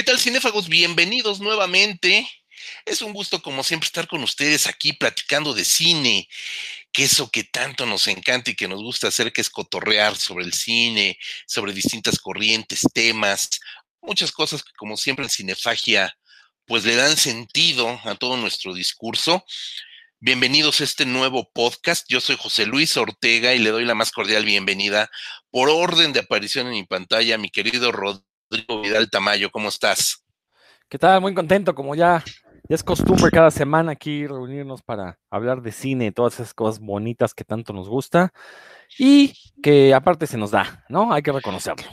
¿Qué tal, cinéfagos? Bienvenidos nuevamente. Es un gusto, como siempre, estar con ustedes aquí platicando de cine, que eso que tanto nos encanta y que nos gusta hacer, que es cotorrear sobre el cine, sobre distintas corrientes, temas, muchas cosas que, como siempre, en Cinefagia, pues le dan sentido a todo nuestro discurso. Bienvenidos a este nuevo podcast. Yo soy José Luis Ortega y le doy la más cordial bienvenida por orden de aparición en mi pantalla mi querido Rodrigo. Rodrigo Vidal Tamayo, ¿cómo estás? ¿Qué tal? Muy contento, como ya, es costumbre cada semana aquí reunirnos para hablar de cine, todas esas cosas bonitas que tanto nos gusta y que aparte se nos da, ¿no? Hay que reconocerlo.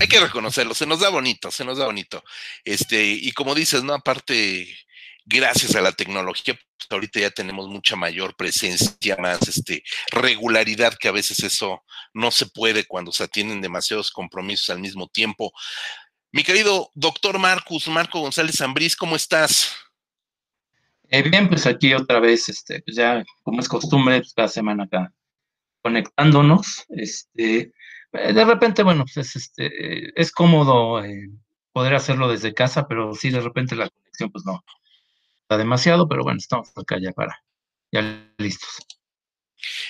Hay que reconocerlo, se nos da bonito, se nos da bonito. Este, y como dices, ¿no? Aparte, gracias a la tecnología, pues ahorita ya tenemos mucha mayor presencia, más este, regularidad, que a veces eso no se puede cuando se atienden demasiados compromisos al mismo tiempo. Mi querido doctor Marcus, Marco González Zambriz, ¿cómo estás? Eh, bien, pues aquí otra vez, este, pues ya como es costumbre, pues cada semana acá conectándonos. Este, eh, de repente, bueno, pues este, es cómodo eh, poder hacerlo desde casa, pero sí, de repente la conexión, pues no, demasiado, pero bueno, estamos acá ya para, ya listos.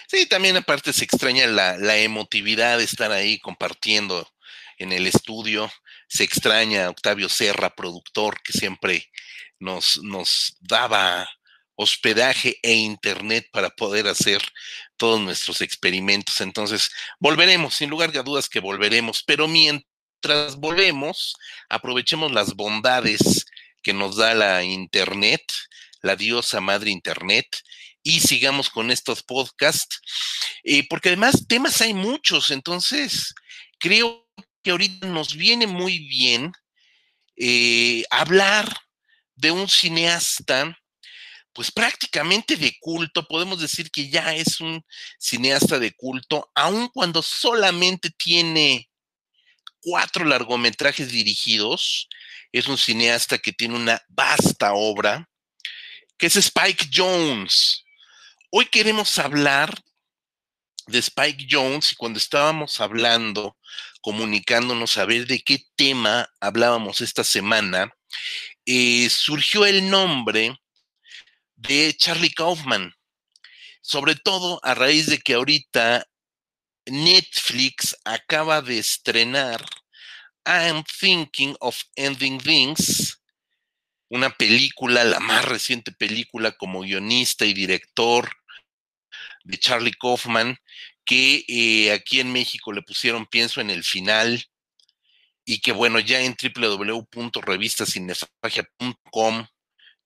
Sí, también aparte se extraña la, la emotividad de estar ahí compartiendo en el estudio se extraña Octavio Serra, productor, que siempre nos, nos daba hospedaje e internet para poder hacer todos nuestros experimentos. Entonces, volveremos, sin lugar a dudas que volveremos, pero mientras volvemos, aprovechemos las bondades que nos da la internet, la diosa madre internet, y sigamos con estos podcasts, eh, porque además temas hay muchos, entonces creo que ahorita nos viene muy bien eh, hablar de un cineasta, pues prácticamente de culto, podemos decir que ya es un cineasta de culto, aun cuando solamente tiene cuatro largometrajes dirigidos, es un cineasta que tiene una vasta obra, que es Spike Jones. Hoy queremos hablar de Spike Jones y cuando estábamos hablando comunicándonos a ver de qué tema hablábamos esta semana, eh, surgió el nombre de Charlie Kaufman, sobre todo a raíz de que ahorita Netflix acaba de estrenar I'm Thinking of Ending Things, una película, la más reciente película como guionista y director de Charlie Kaufman, que eh, aquí en México le pusieron pienso en el final y que bueno, ya en www.revistacinefagia.com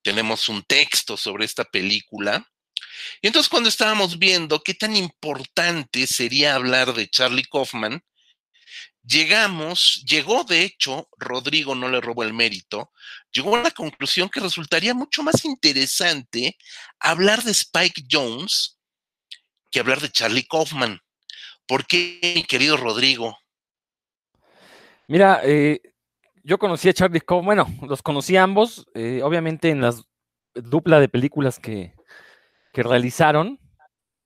tenemos un texto sobre esta película. Y entonces cuando estábamos viendo qué tan importante sería hablar de Charlie Kaufman, llegamos, llegó de hecho, Rodrigo no le robó el mérito, llegó a la conclusión que resultaría mucho más interesante hablar de Spike Jones que hablar de Charlie Kaufman. ¿Por qué, mi querido Rodrigo? Mira, eh, yo conocí a Charlie Kaufman, bueno, los conocí ambos, eh, obviamente en las dupla de películas que, que realizaron,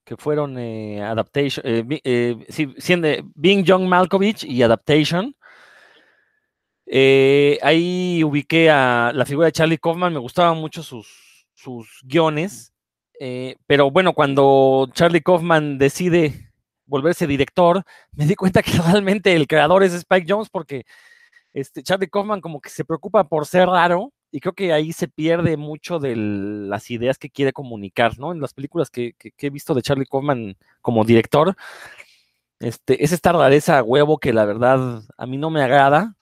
que fueron eh, Adaptation, sí, siendo Being John Malkovich y Adaptation. ahí ubiqué a la figura de Charlie Kaufman, me gustaban mucho sus, sus guiones. Eh, pero bueno, cuando Charlie Kaufman decide volverse director, me di cuenta que realmente el creador es Spike Jones porque este, Charlie Kaufman como que se preocupa por ser raro y creo que ahí se pierde mucho de las ideas que quiere comunicar, ¿no? En las películas que, he visto de Charlie Kaufman como director, este, es esta rareza huevo que la verdad a mí no me agrada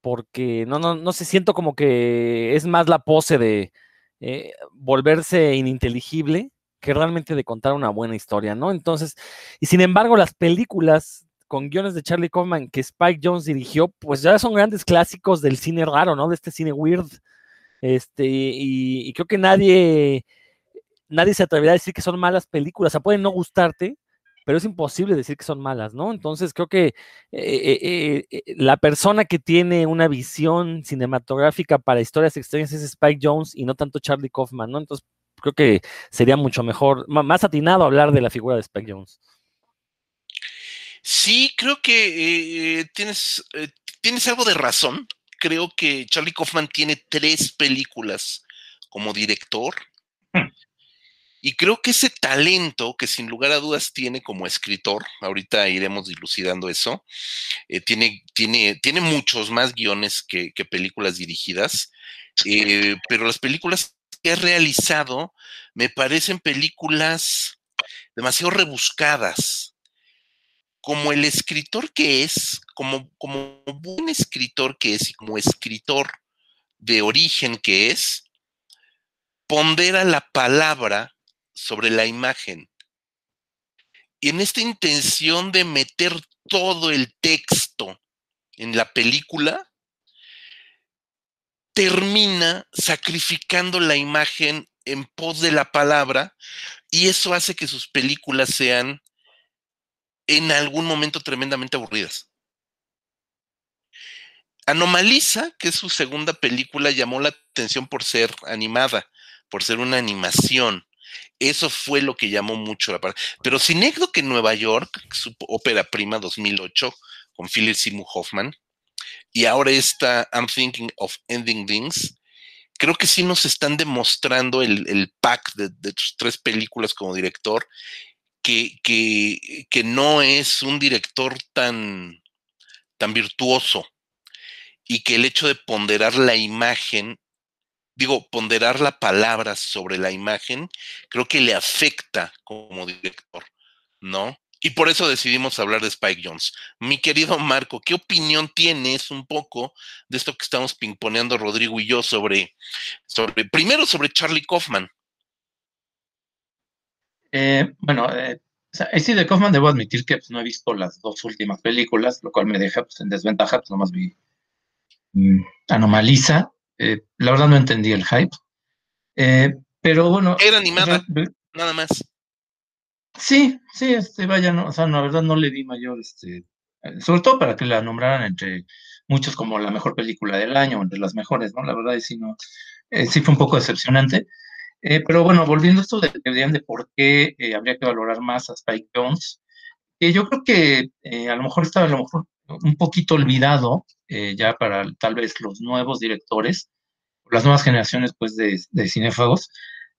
porque no, no, no se siento como que es más la pose de eh, volverse ininteligible que realmente de contar una buena historia, ¿no? Entonces, y sin embargo, las películas con guiones de Charlie Kaufman que Spike Jones dirigió, pues ya son grandes clásicos del cine raro, ¿no? De este cine weird. Este, y, creo que nadie, nadie se atreverá a decir que son malas películas. O sea, pueden no gustarte, pero es imposible decir que son malas, ¿no? Entonces creo que eh, eh, eh, la persona que tiene una visión cinematográfica para historias extrañas es Spike Jones y no tanto Charlie Kaufman, ¿no? Entonces creo que sería mucho mejor, más atinado hablar de la figura de Spike Jones. Sí, creo que tienes, tienes algo de razón. creo que Charlie Kaufman tiene tres películas como director. Hmm. Y creo que ese talento que sin lugar a dudas tiene como escritor, ahorita iremos dilucidando eso, eh, tiene, tiene, tiene muchos más guiones que, películas dirigidas, eh, pero las películas que ha realizado me parecen películas demasiado rebuscadas. Como el escritor que es, como, como buen escritor que es y como escritor de origen que es, pondera la palabra sobre la imagen. Y en esta intención de meter todo el texto en la película, termina sacrificando la imagen en pos de la palabra y eso hace que sus películas sean en algún momento tremendamente aburridas. Anomaliza, que es su segunda película, llamó la atención por ser animada, por ser una animación. Eso fue lo que llamó mucho la palabra. Pero que en Nueva York, su ópera prima 2008, con Philip Seymour Hoffman, y ahora está I'm Thinking of Ending Things, creo que sí nos están demostrando el, pack de, sus tres películas como director, que, que, que, no es un director tan, tan virtuoso y que el hecho de ponderar la imagen digo, ponderar la palabra sobre la imagen, creo que le afecta como director, ¿no? Y por eso decidimos hablar de Spike Jones. Mi querido Marco, ¿qué opinión tienes un poco de esto que estamos pingponeando Rodrigo y yo sobre, sobre primero sobre Charlie Kaufman? Eh, bueno, eh, sí, de Kaufman debo admitir que pues, no he visto las dos últimas películas, lo cual me deja pues, en desventaja, pues nomás vi mm, Anomaliza eh, la verdad no entendí el hype. Eh, pero bueno. Era animada, nada más. Sí, sí, este, vaya, no, o sea, la verdad no le di mayor, este, eh, sobre todo para que la nombraran entre muchos como la mejor película del año, entre las mejores, ¿no? La verdad, sí, no, sí fue un poco decepcionante. Pero bueno, volviendo a esto de, de por qué habría que valorar más a Spike Jones, que yo creo que a lo mejor estaba a lo mejor un poquito olvidado eh, ya para tal vez los nuevos directores, las nuevas generaciones pues de, de cinéfagos,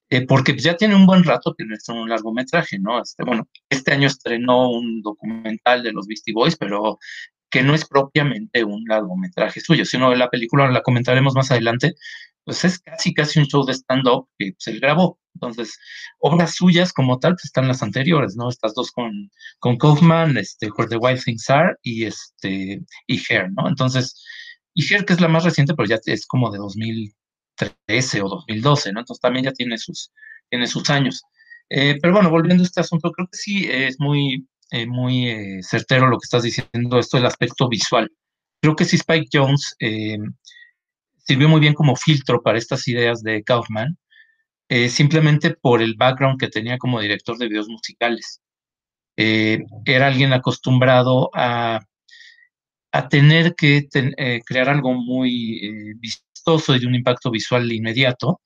eh, porque ya tiene un buen rato que no es un largometraje, ¿no? Este, bueno, este año estrenó un documental de los Beastie Boys, pero que no es propiamente un largometraje suyo, sino la película la comentaremos más adelante, pues es casi casi un show de stand-up que se grabó. Entonces, obras suyas como tal, pues están las anteriores, ¿no? Estas dos con, con Kaufman, este, Where the Wild Things Are y este, y Hair, ¿no? Entonces, y Hair, que es la más reciente, pero ya es como de 2013 o 2012, ¿no? Entonces también ya tiene sus, tiene sus años. Eh, pero bueno, volviendo a este asunto, creo que sí es muy, eh, muy eh, certero lo que estás diciendo, esto del aspecto visual. Creo que sí Spike Jones sirvió muy bien como filtro para estas ideas de Kaufman, eh, simplemente por el background que tenía como director de videos musicales. Eh, era alguien acostumbrado a, tener que eh, crear algo muy vistoso y de un impacto visual inmediato,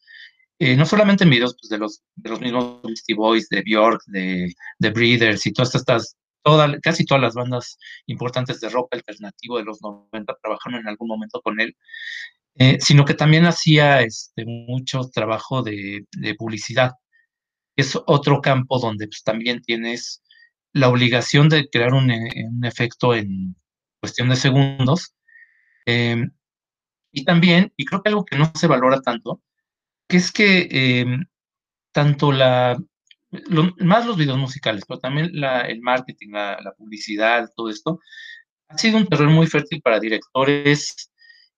no solamente en videos pues, de, los, de los mismos Beastie Boys, de Bjork, de, de Breeders y todas estas, toda, casi todas las bandas importantes de rock alternativo de los 90 trabajaron en algún momento con él. Eh, sino que también hacía este, mucho trabajo de, publicidad. Es otro campo donde pues, también tienes la obligación de crear un, eh, efecto en cuestión de segundos. Y también, y creo que algo que no se valora tanto, que es que em, tanto la, más los videos musicales, pero también el marketing, la, la, publicidad, todo esto, ha sido un terreno muy fértil para directores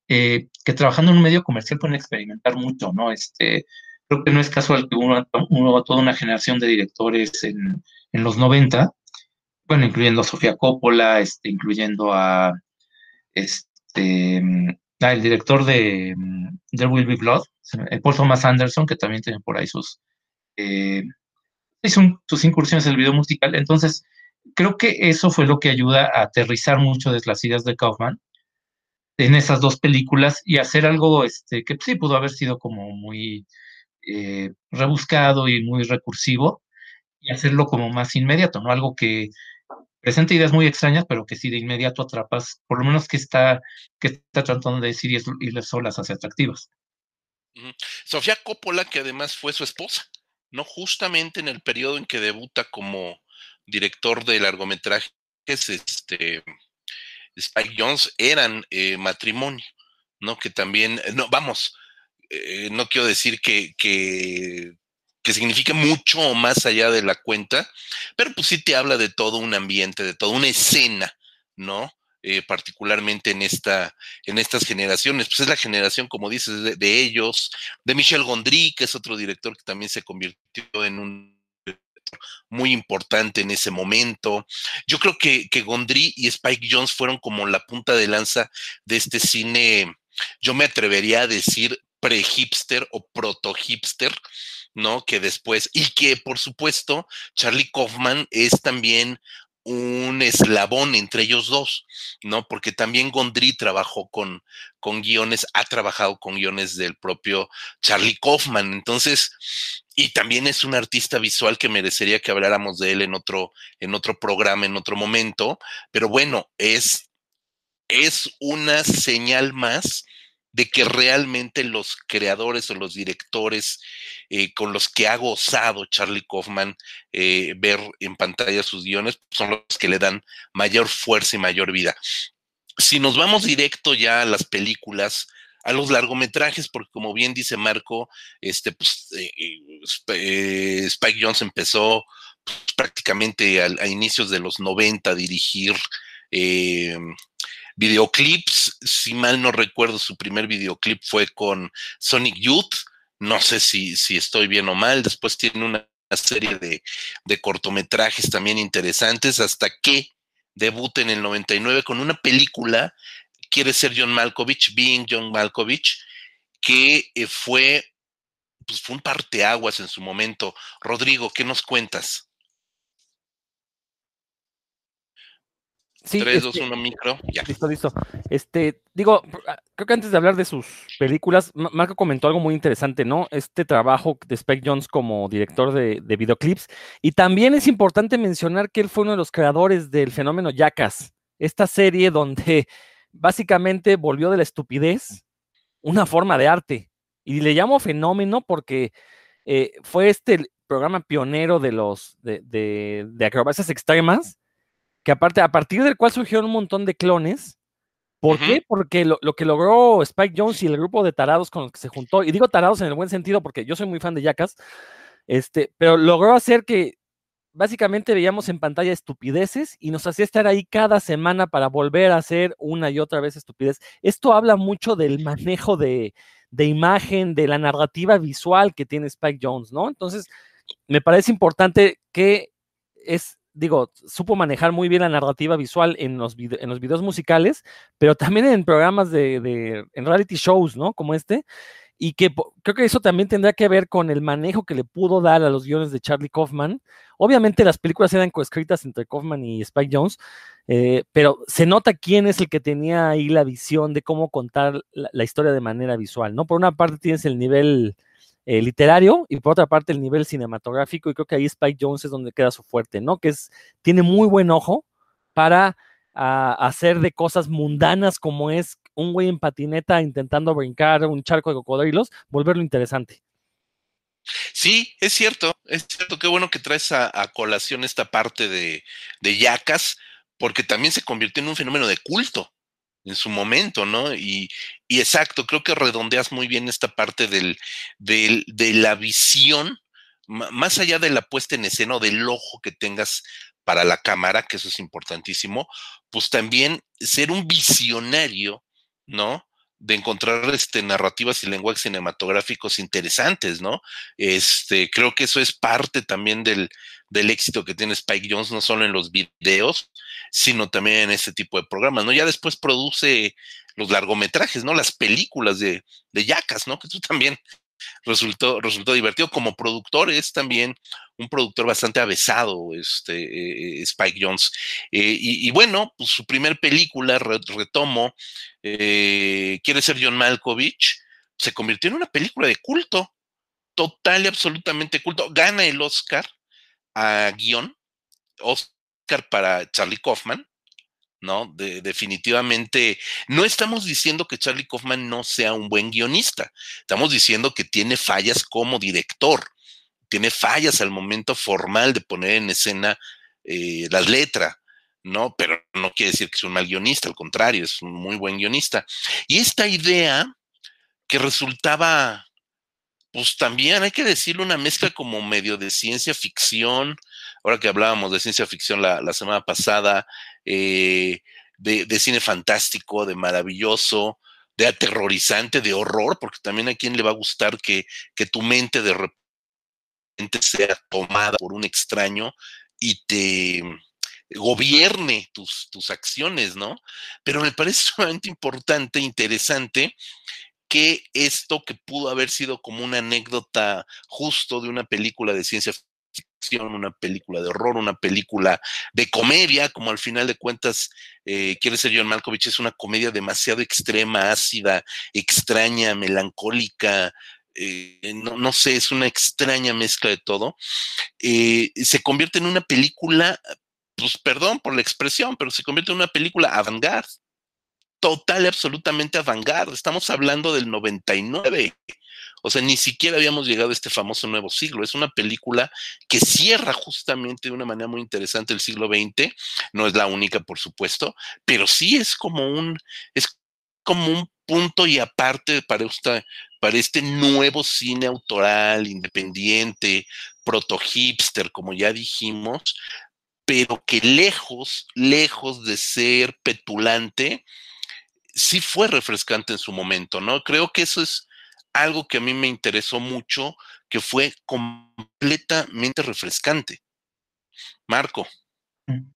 eh, que trabajando en un medio comercial pueden experimentar mucho, ¿no? Este, creo que no es casual que uno, uno toda una generación de directores en, en los 90, bueno, incluyendo a Sofía Coppola, este, incluyendo a este, el director de There Will Be Blood, Paul Thomas Anderson, que también tiene por ahí sus, eh, sus incursiones en el video musical. Entonces, creo que eso fue lo que ayuda a aterrizar mucho de las ideas de Kaufman en esas dos películas y hacer algo este, que sí pudo haber sido como muy eh, rebuscado y muy recursivo y hacerlo como más inmediato, ¿no? Algo que, presenta ideas muy extrañas, pero que sí de inmediato atrapas, por lo menos que está, que está tratando de decir y, las las hace atractivas. Sofía Coppola, que además fue su esposa, ¿no? Justamente en el periodo en que debuta como director de largometrajes, este, Spike Jones, eran eh, matrimonio, ¿no? Que también, no, vamos, eh, no quiero decir que, que signifique mucho más allá de la cuenta, pero pues sí te habla de todo un ambiente, de toda una escena, ¿no? Eh, particularmente en esta, en estas generaciones, pues es la generación, como dices, de, ellos, de Michel Gondry, que es otro director que también se convirtió en un muy importante en ese momento. Yo creo que, que Gondry y Spike Jones fueron como la punta de lanza de este cine, yo me atrevería a decir pre-hipster o proto-hipster, ¿no? Que después, y que por supuesto, Charlie Kaufman es también un eslabón entre ellos dos, ¿no? Porque también Gondry trabajó con, con guiones, ha trabajado con guiones del propio Charlie Kaufman, entonces, y también es un artista visual que merecería que habláramos de él en otro, en otro programa, en otro momento, pero bueno, es, es una señal más de que realmente los creadores o los directores eh, con los que ha gozado Charlie Kaufman eh, ver en pantalla sus guiones son los que le dan mayor fuerza y mayor vida. Si nos vamos directo ya a las películas, a los largometrajes, porque como bien dice Marco, este, pues, eh, Spike Jones empezó pues, prácticamente a, inicios de los 90 a dirigir videoclips. Si mal no recuerdo, su primer videoclip fue con Sonic Youth. No sé si, si estoy bien o mal. Después tiene una serie de, de cortometrajes también interesantes hasta que debuta en el 99 con una película, quiere ser John Malkovich, Being John Malkovich, que eh, fue, pues fue un parteaguas en su momento. Rodrigo, ¿qué nos cuentas? Sí, 3, 2, 1, micro. Ya. Listo, listo. Este, digo, creo que antes de hablar de sus películas, Marco comentó algo muy interesante, ¿no? Este trabajo de Spike Jones como director de, videoclips. Y también es importante mencionar que él fue uno de los creadores del fenómeno Jackass, esta serie donde básicamente volvió de la estupidez una forma de arte. Y le llamo fenómeno porque eh, fue este programa pionero de los de, de, de acrobacias extremas que aparte, a partir del cual surgieron un montón de clones. ¿Por qué? Porque lo, que logró Spike Jones y el grupo de tarados con los que se juntó, y digo tarados en el buen sentido porque yo soy muy fan de Jackass, este, pero logró hacer que básicamente veíamos en pantalla estupideces y nos hacía estar ahí cada semana para volver a hacer una y otra vez estupidez. Esto habla mucho del manejo de, de imagen, de la narrativa visual que tiene Spike Jones, ¿no? Entonces, me parece importante que es digo, supo manejar muy bien la narrativa visual en los, en los videos musicales, pero también en programas de, en reality shows, ¿no? Como este, y que creo que eso también tendrá que ver con el manejo que le pudo dar a los guiones de Charlie Kaufman. Obviamente las películas eran coescritas entre Kaufman y Spike Jones, eh, pero se nota quién es el que tenía ahí la visión de cómo contar la, la historia de manera visual, ¿no? Por una parte tienes el nivel eh, literario y por otra parte el nivel cinematográfico y creo que ahí Spike Jones es donde queda su fuerte, ¿no? Que es, tiene muy buen ojo para ah, hacer de cosas mundanas como es un güey en patineta intentando brincar un charco de cocodrilos, volverlo interesante. Sí, es cierto, es cierto, qué bueno que traes a, colación esta parte de, de Yacas, porque también se convirtió en un fenómeno de culto en su momento, ¿no? Y, exacto, creo que redondeas muy bien esta parte del, del, de la visión, más allá de la puesta en escena o del ojo que tengas para la cámara, que eso es importantísimo, pues también ser un visionario, ¿no? De encontrar este, narrativas y lenguajes cinematográficos interesantes, ¿no? Este, creo que eso es parte también del, del éxito que tiene Spike Jones, no solo en los videos, sino también en este tipo de programas, ¿no? Ya después produce los largometrajes, ¿no? Las películas de, de Yacas, ¿no? Que tú también resultó, resultó divertido. Como productor es también un productor bastante avesado, este, eh, Spike Jones. Eh, y, bueno, pues su primer película, retomo, eh, quiere ser John Malkovich, se convirtió en una película de culto, total y absolutamente culto. Gana el Oscar a guion, Oscar Oscar para Charlie Kaufman, ¿no? definitivamente, no estamos diciendo que Charlie Kaufman no sea un buen guionista, estamos diciendo que tiene fallas como director, tiene fallas al momento formal de poner en escena eh, las letras, ¿no? Pero no quiere decir que sea un mal guionista, al contrario, es un muy buen guionista. Y esta idea que resultaba, pues también hay que decirlo, una mezcla como medio de ciencia ficción, ahora que hablábamos de ciencia ficción la, la semana pasada, eh, de, cine fantástico, de maravilloso, de aterrorizante, de horror, porque también a quien le va a gustar que, que tu mente de repente sea tomada por un extraño y te gobierne tus, tus acciones, ¿no? Pero me parece sumamente importante, interesante, que esto que pudo haber sido como una anécdota justo de una película de ciencia una película de horror, una película de comedia, como al final de cuentas eh, quiere ser John Malkovich, es una comedia demasiado extrema, ácida, extraña, melancólica, eh, no, sé, es una extraña mezcla de todo, eh, se convierte en una película, pues perdón por la expresión, pero se convierte en una película avant-garde, total y absolutamente avant-garde. Estamos hablando del 99. O sea, ni siquiera habíamos llegado a este famoso nuevo siglo. Es una película que cierra justamente de una manera muy interesante el siglo XX. No es la única, por supuesto, pero sí es como un, es como un punto y aparte para, para este nuevo cine autoral, independiente, proto-hipster, como ya dijimos, pero que lejos, lejos de ser petulante, sí fue refrescante en su momento, ¿no? Creo que eso es algo que a mí me interesó mucho, que fue completamente refrescante. Marco. Mm.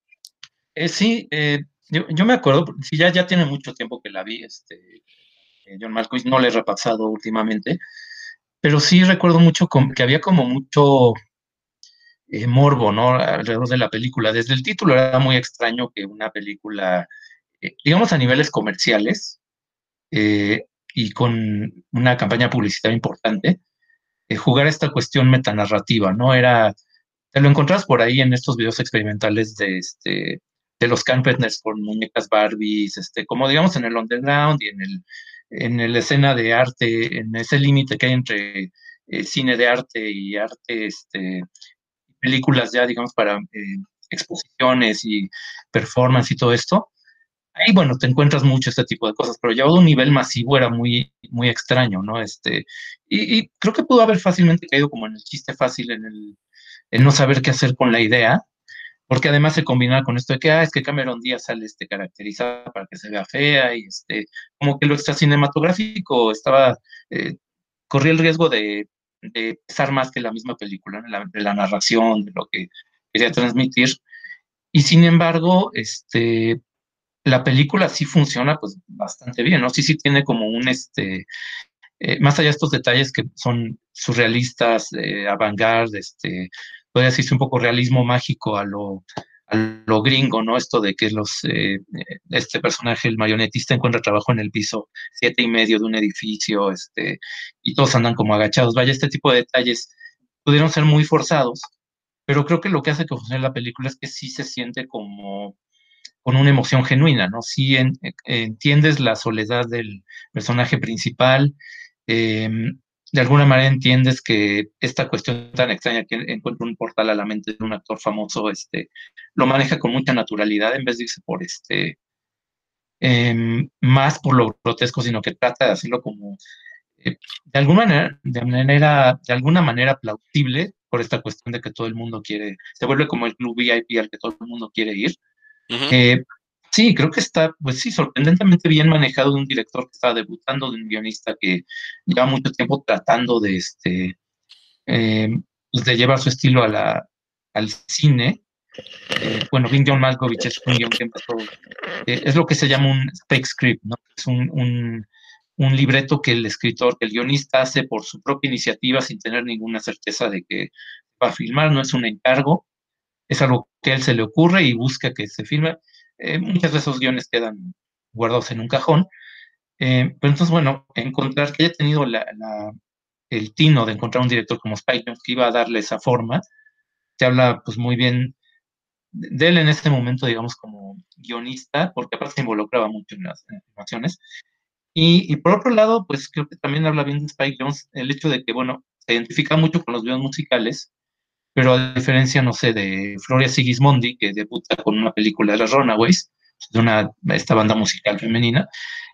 Eh, sí, eh, yo, me acuerdo, sí, ya, ya tiene mucho tiempo que la vi, este, eh, John Malkovich no le he repasado últimamente, pero sí recuerdo mucho que había como mucho morbo, ¿no? Alrededor de la película. Desde el título era muy extraño que una película, digamos a niveles comerciales, y con una campaña publicitaria importante, eh, jugar esta cuestión metanarrativa, ¿no? Era, te lo encontrás por ahí en estos videos experimentales de, este, de los Carpenters con muñecas Barbies, este, como digamos en el underground y en el, en el escena de arte, en ese límite que hay entre eh, cine de arte y arte, este, películas ya, digamos, para eh, exposiciones y performance y todo esto, ahí, bueno, te encuentras mucho este tipo de cosas, pero llevado a un nivel masivo era muy, muy extraño, ¿no? Este, y, creo que pudo haber fácilmente caído como en el chiste fácil, en el, no saber qué hacer con la idea, porque además se combinaba con esto de que, ah, es que Cameron Díaz sale este, caracterizada para que se vea fea, y este, como que lo extra cinematográfico estaba, eh, corría el riesgo de, de, pesar más que la misma película, de la narración, de lo que quería transmitir. Y sin embargo, este, la película sí funciona pues bastante bien, ¿no? Sí, sí tiene como un, este, eh, más allá de estos detalles que son surrealistas, eh, avant-garde, este, puede decirse un poco realismo mágico a lo, a lo gringo, ¿no? Esto de que los, eh, este personaje, el marionetista, encuentra trabajo en el piso siete y medio de un edificio, este, y todos andan como agachados. Vaya, este tipo de detalles pudieron ser muy forzados, pero creo que lo que hace que funcione la película es que sí se siente como con una emoción genuina, ¿no? Si entiendes la soledad del personaje principal, em, de alguna manera entiendes que esta cuestión tan extraña que encuentra un portal a la mente de un actor famoso, este, lo maneja con mucha naturalidad en vez de irse por este, em, más por lo grotesco, sino que trata de hacerlo como eh, de alguna manera, de manera, de alguna manera plausible por esta cuestión de que todo el mundo quiere, se vuelve como el club VIP al que todo el mundo quiere ir eh, sí, creo que está, pues sí, sorprendentemente bien manejado de un director que está debutando, de un guionista que lleva mucho tiempo tratando de, este, eh, pues de llevar su estilo a la, al cine. Eh, bueno, Vin John Malkovich es un guion que empezó, es lo que se llama un spec script, ¿no? Es un, un, un, libreto que el escritor, que el guionista hace por su propia iniciativa sin tener ninguna certeza de que va a filmar, no es un encargo, es algo que a él se le ocurre y busca que se filme. Eh, muchas de esos guiones quedan guardados en un cajón. Eh, pero entonces, bueno, encontrar que haya tenido el tino de encontrar un director como Spike Jones que iba a darle esa forma, te habla pues muy bien de él en ese momento, digamos, como guionista, porque aparte se involucraba mucho en las animaciones. Y, y, por otro lado, pues creo que también habla bien de Spike Jones el hecho de que, bueno, se identifica mucho con los videos musicales, pero a diferencia, no sé, de Floria Sigismondi, que debuta con una película de las Runaways, de una, esta banda musical femenina,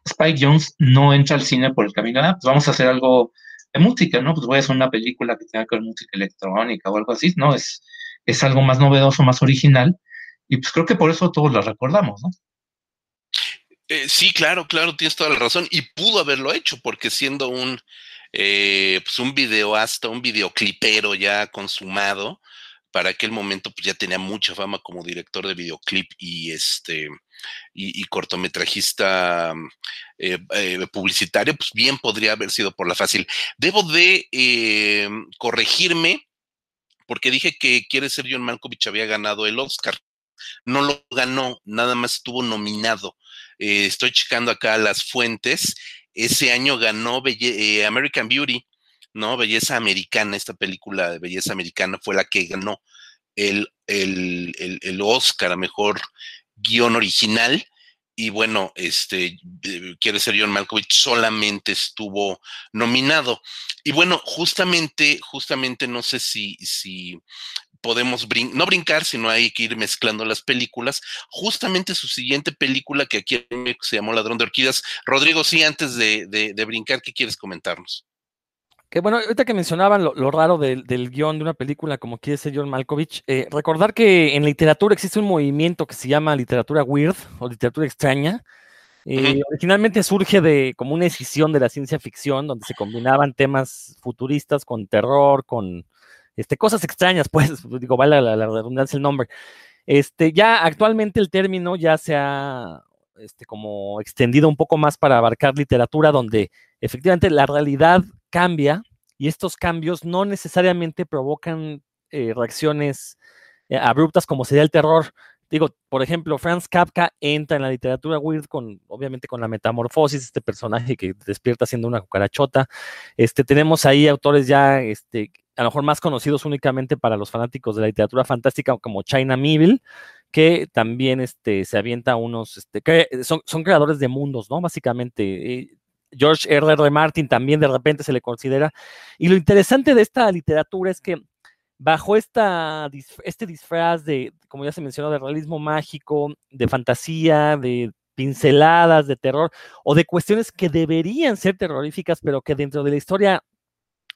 Spike Jones no entra al cine por el camino, ah, pues vamos a hacer algo de música, ¿no? Pues voy a hacer una película que tenga que ver música electrónica o algo así, ¿no? Es, es algo más novedoso, más original, y pues creo que por eso todos la recordamos, ¿no? Eh, sí, claro, claro, tienes toda la razón, y pudo haberlo hecho, porque siendo un, eh, pues un videoasta, un videoclipero ya consumado, para aquel momento pues ya tenía mucha fama como director de videoclip y este y, cortometrajista eh, eh, publicitario, pues bien podría haber sido por la fácil. Debo de corregirme porque dije que Quiere ser John Malkovich había ganado el Oscar. No lo ganó, nada más estuvo nominado. estoy checando acá las fuentes. Ese año ganó American Beauty ¿no? Belleza Americana, esta película de Belleza Americana fue la que ganó el, el, Oscar a mejor guion original. Y bueno, este, eh, quiere ser John Malkovich, solamente estuvo nominado. Y bueno, justamente, justamente no sé si, si podemos no brincar, sino hay que ir mezclando las películas. Justamente su siguiente película, que aquí se llamó Ladrón de Orquídeas. Rodrigo, sí, antes de, de brincar, ¿qué quieres comentarnos? Que bueno, ahorita que mencionaban lo, raro del, guion de una película como quiere ser John Malkovich, eh, recordar que en literatura existe un movimiento que se llama literatura weird o literatura extraña. Eh, originalmente surge de como una decisión de la ciencia ficción, donde se combinaban temas futuristas con terror, con este, cosas extrañas, pues, digo, vale la, la redundancia el nombre. Este, ya actualmente el término ya se ha este, como extendido un poco más para abarcar literatura, donde efectivamente la realidad cambia y estos cambios no necesariamente provocan eh, reacciones eh, abruptas como sería el terror. Digo, por ejemplo, Franz Kafka entra en la literatura weird con, obviamente, con la metamorfosis, este personaje que despierta siendo una cucarachota. Este, tenemos ahí autores ya, este, a lo mejor más conocidos únicamente para los fanáticos de la literatura fantástica, como China Mieville, que también este, se avienta unos, este, que son, son creadores de mundos, ¿no? Básicamente, eh, George R. R. Martin también de repente se le considera. Y lo interesante de esta literatura es que bajo esta, este disfraz de, como ya se mencionó, de realismo mágico, de fantasía, de pinceladas de terror o de cuestiones que deberían ser terroríficas, pero que dentro de la historia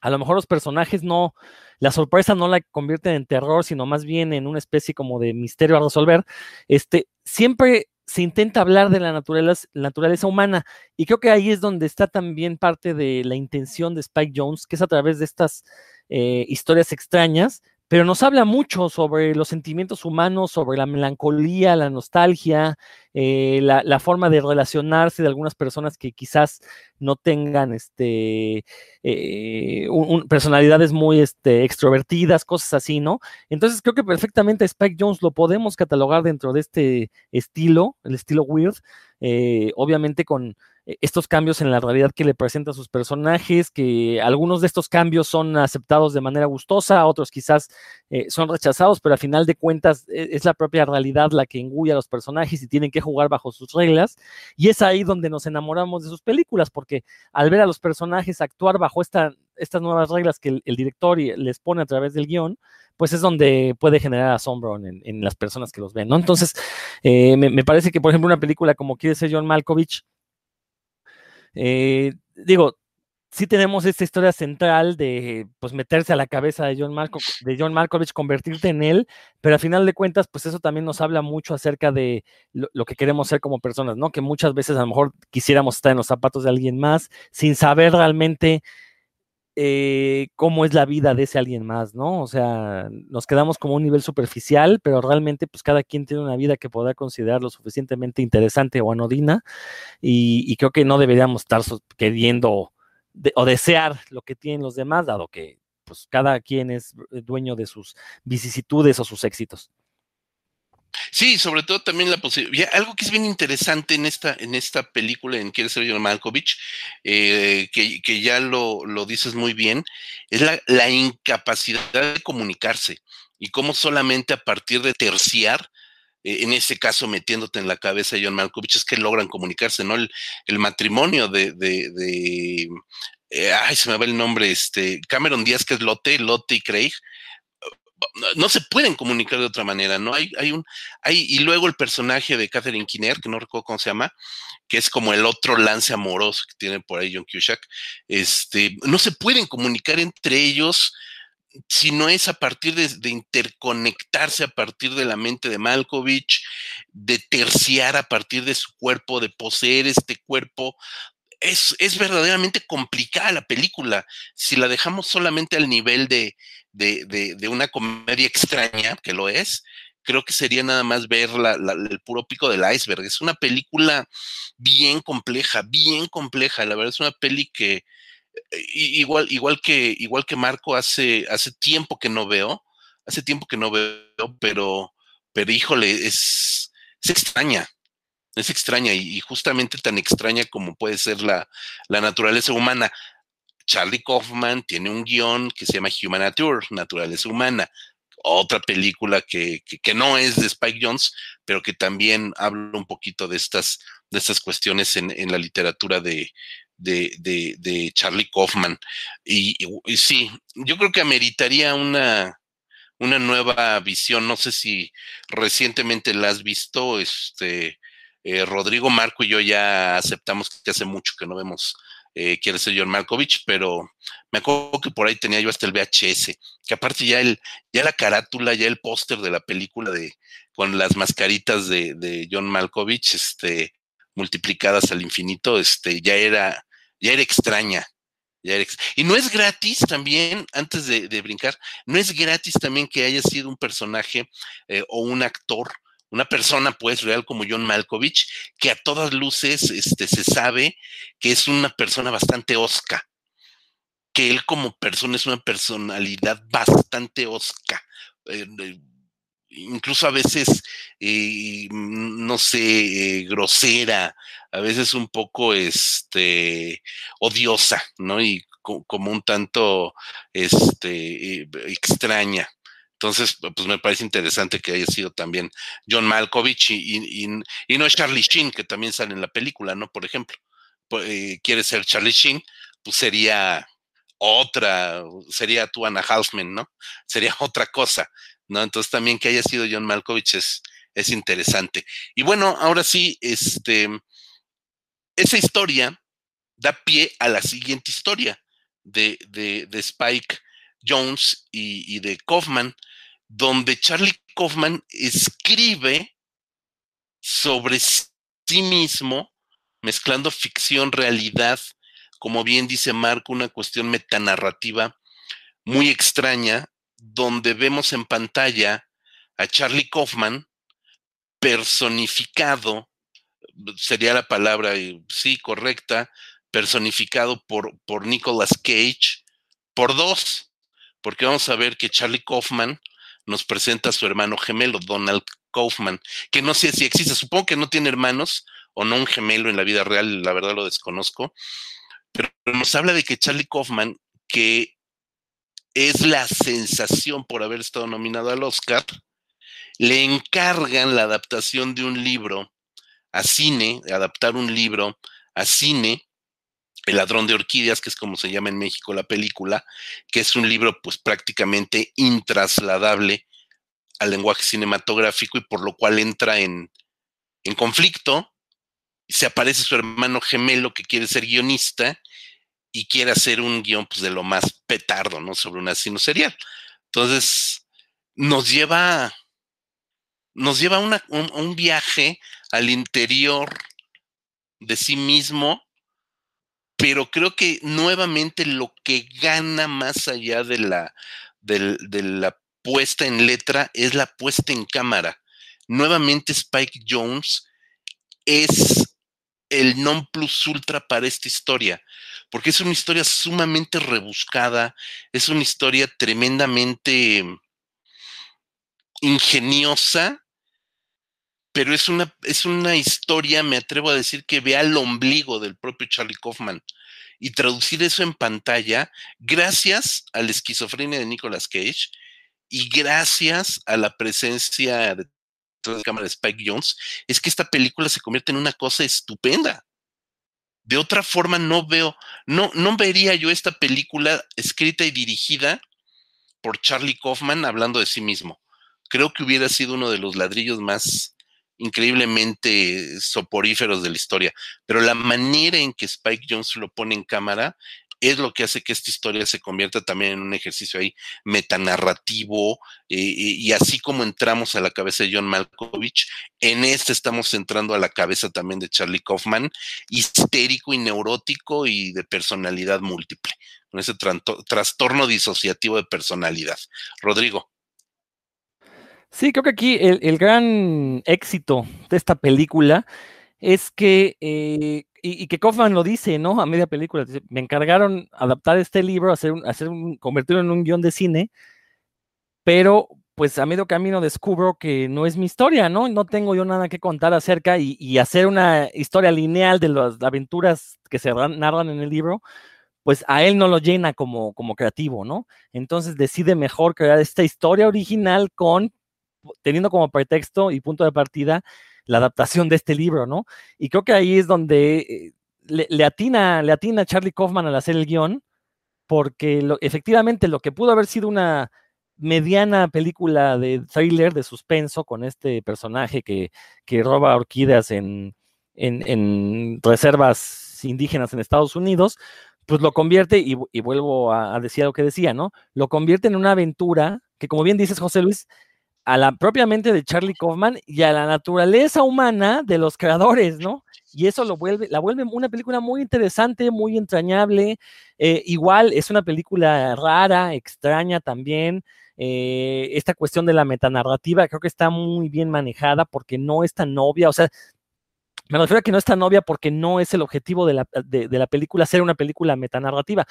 a lo mejor los personajes no, la sorpresa no la convierten en terror, sino más bien en una especie como de misterio a resolver. Este, siempre se intenta hablar de la naturaleza, naturaleza, humana y creo que ahí es donde está también parte de la intención de Spike Jones, que es a través de estas eh, historias extrañas, pero nos habla mucho sobre los sentimientos humanos, sobre la melancolía, la nostalgia, eh, la, forma de relacionarse de algunas personas que quizás no tengan este, eh, personalidades muy este, extrovertidas, cosas así, ¿no? Entonces creo que perfectamente Spike Jones lo podemos catalogar dentro de este estilo, el estilo weird, eh, obviamente con estos cambios en la realidad que le presenta a sus personajes, que algunos de estos cambios son aceptados de manera gustosa, otros quizás eh, son rechazados, pero a final de cuentas eh, es la propia realidad la que engulla a los personajes y tienen que jugar bajo sus reglas. Y es ahí donde nos enamoramos de sus películas, porque al ver a los personajes actuar bajo esta, estas nuevas reglas que el, director les pone a través del guion, pues es donde puede generar asombro en, las personas que los ven, ¿no? Entonces, me, me, parece que, por ejemplo, una película como quiere ser John Malkovich, eh, digo, sí tenemos esta historia central de pues meterse a la cabeza de John, de John Malkovich, convertirte en él, pero al final de cuentas, pues eso también nos habla mucho acerca de lo, que queremos ser como personas, ¿no? Que muchas veces a lo mejor quisiéramos estar en los zapatos de alguien más sin saber realmente eh, cómo es la vida de ese alguien más, ¿no? O sea, nos quedamos como un nivel superficial, pero realmente pues cada quien tiene una vida que podrá considerar lo suficientemente interesante o anodina y, creo que no deberíamos estar queriendo o desear lo que tienen los demás, dado que pues cada quien es dueño de sus vicisitudes o sus éxitos. Sí, sobre todo también la posibilidad. Algo que es bien interesante en esta, en esta película, en Quiere ser John Malkovich, eh, que, ya lo, dices muy bien, es la, incapacidad de comunicarse y cómo solamente a partir de terciar eh, en ese caso metiéndote en la cabeza John Malkovich, es que logran comunicarse, ¿no? El, matrimonio de, de, eh, ay, se me va el nombre, este, Cameron Díaz, que es Lotte, Lotte y Craig, no se pueden comunicar de otra manera, ¿no? Hay, hay un, hay, y luego el personaje de Catherine Kinner, que no recuerdo cómo se llama, que es como el otro lance amoroso que tiene por ahí John Cusack, este, no se pueden comunicar entre ellos si no es a partir de, interconectarse a partir de la mente de Malkovich, de terciar a partir de su cuerpo, de poseer este cuerpo. Es, es verdaderamente complicada la película. Si la dejamos solamente al nivel de, de, una comedia extraña, que lo es, creo que sería nada más ver el puro pico del iceberg. Es una película bien compleja, bien compleja. La verdad es una peli que eh, igual, igual que, igual que Marco, hace, hace tiempo que no veo, hace tiempo que no veo, pero, pero híjole, es, es extraña. Es extraña y, justamente tan extraña como puede ser la, la naturaleza humana. Charlie Kaufman tiene un guion que se llama Human Nature, Naturaleza Humana, otra película que, que, no es de Spike Jones, pero que también habla un poquito de estas, de estas cuestiones en, en la literatura de, de, de, Charlie Kaufman. Y, sí, yo creo que ameritaría una, una nueva visión. No sé si recientemente la has visto, este, eh, Rodrigo Marco y yo ya aceptamos que hace mucho que no vemos eh, quiere ser John Malkovich, pero me acuerdo que por ahí tenía yo hasta el VHS, que aparte ya el, ya la carátula, ya el póster de la película de con las mascaritas de, de, John Malkovich, este, multiplicadas al infinito, este, ya era, ya era extraña. Ya era y no es gratis también, antes de, brincar, no es gratis también que haya sido un personaje eh, o un actor una persona pues real como John Malkovich, que a todas luces este, se sabe que es una persona bastante osca, que él como persona es una personalidad bastante osca. Eh, incluso a veces, eh, no sé, eh, grosera, a veces un poco este, odiosa, ¿no? Y como un tanto este, extraña. Entonces, pues me parece interesante que haya sido también John Malkovich y, y, no Charlie Sheen, que también sale en la película, ¿no? Por ejemplo, eh, quiere ser Charlie Sheen, pues sería otra, sería tu Anna Halfman, ¿no? Sería otra cosa, ¿no? Entonces también que haya sido John Malkovich es, es interesante. Y bueno, ahora sí, este, esa historia da pie a la siguiente historia de, de, de Spike Jones y, de Kaufman, donde Charlie Kaufman escribe sobre sí mismo, mezclando ficción, realidad, como bien dice Marco, una cuestión metanarrativa muy extraña, donde vemos en pantalla a Charlie Kaufman personificado, sería la palabra, sí, correcta, personificado por, por Nicolas Cage, por dos, porque vamos a ver que Charlie Kaufman nos presenta a su hermano gemelo, Donald Kaufman, que no sé si existe, supongo que no tiene hermanos o no un gemelo en la vida real, la verdad lo desconozco, pero nos habla de que Charlie Kaufman, que es la sensación por haber estado nominado al Oscar, le encargan la adaptación de un libro a cine, adaptar un libro a cine, el ladrón de orquídeas, que es como se llama en México la película, que es un libro pues prácticamente intrasladable al lenguaje cinematográfico y por lo cual entra en, en conflicto. Se aparece su hermano gemelo que quiere ser guionista y quiere hacer un guion pues, de lo más petardo, ¿no? Sobre un asesino serial. Entonces, nos lleva, nos lleva un, un viaje al interior de sí mismo pero creo que nuevamente lo que gana más allá de la, de, la puesta en letra es la puesta en cámara. Nuevamente Spike Jones es el non plus ultra para esta historia, porque es una historia sumamente rebuscada, es una historia tremendamente ingeniosa pero es una, es una historia, me atrevo a decir, que ve al ombligo del propio Charlie Kaufman. Y traducir eso en pantalla, gracias a la esquizofrenia de Nicolas Cage y gracias a la presencia de de cámara de Spike Jones, es que esta película se convierte en una cosa estupenda. De otra forma, no veo, no, no vería yo esta película escrita y dirigida por Charlie Kaufman hablando de sí mismo. Creo que hubiera sido uno de los ladrillos más increíblemente soporíferos de la historia, pero la manera en que Spike Jones lo pone en cámara es lo que hace que esta historia se convierta también en un ejercicio ahí metanarrativo, eh, y así como entramos a la cabeza de John Malkovich, en este estamos entrando a la cabeza también de Charlie Kaufman, histérico y neurótico y de personalidad múltiple, con ese trastorno disociativo de personalidad. Rodrigo. Sí, creo que aquí el, gran éxito de esta película es que, eh, y, que Kaufman lo dice, ¿no? A media película, me encargaron adaptar este libro, hacer, hacer un, convertirlo en un guion de cine, pero pues a medio camino descubro que no es mi historia, ¿no? No tengo yo nada que contar acerca y, hacer una historia lineal de las aventuras que se narran en el libro, pues a él no lo llena como, como creativo, ¿no? Entonces decide mejor crear esta historia original con teniendo como pretexto y punto de partida la adaptación de este libro, ¿no? Y creo que ahí es donde eh, le, atina, le atina Charlie Kaufman al hacer el guion, porque efectivamente lo que pudo haber sido una mediana película de thriller, de suspenso, con este personaje que, roba orquídeas en, en, reservas indígenas en Estados Unidos, pues lo convierte, y, vuelvo a, a, decir lo que decía, ¿no? Lo convierte en una aventura que, como bien dices, José Luis, a la propia mente de Charlie Kaufman y a la naturaleza humana de los creadores, ¿no? Y eso lo vuelve, la vuelve una película muy interesante, muy entrañable. Eh, igual es una película rara, extraña también. Eh, esta cuestión de la metanarrativa creo que está muy bien manejada porque no es tan obvia, o sea, me refiero a que no es tan obvia porque no es el objetivo de la, de la película ser una película metanarrativa.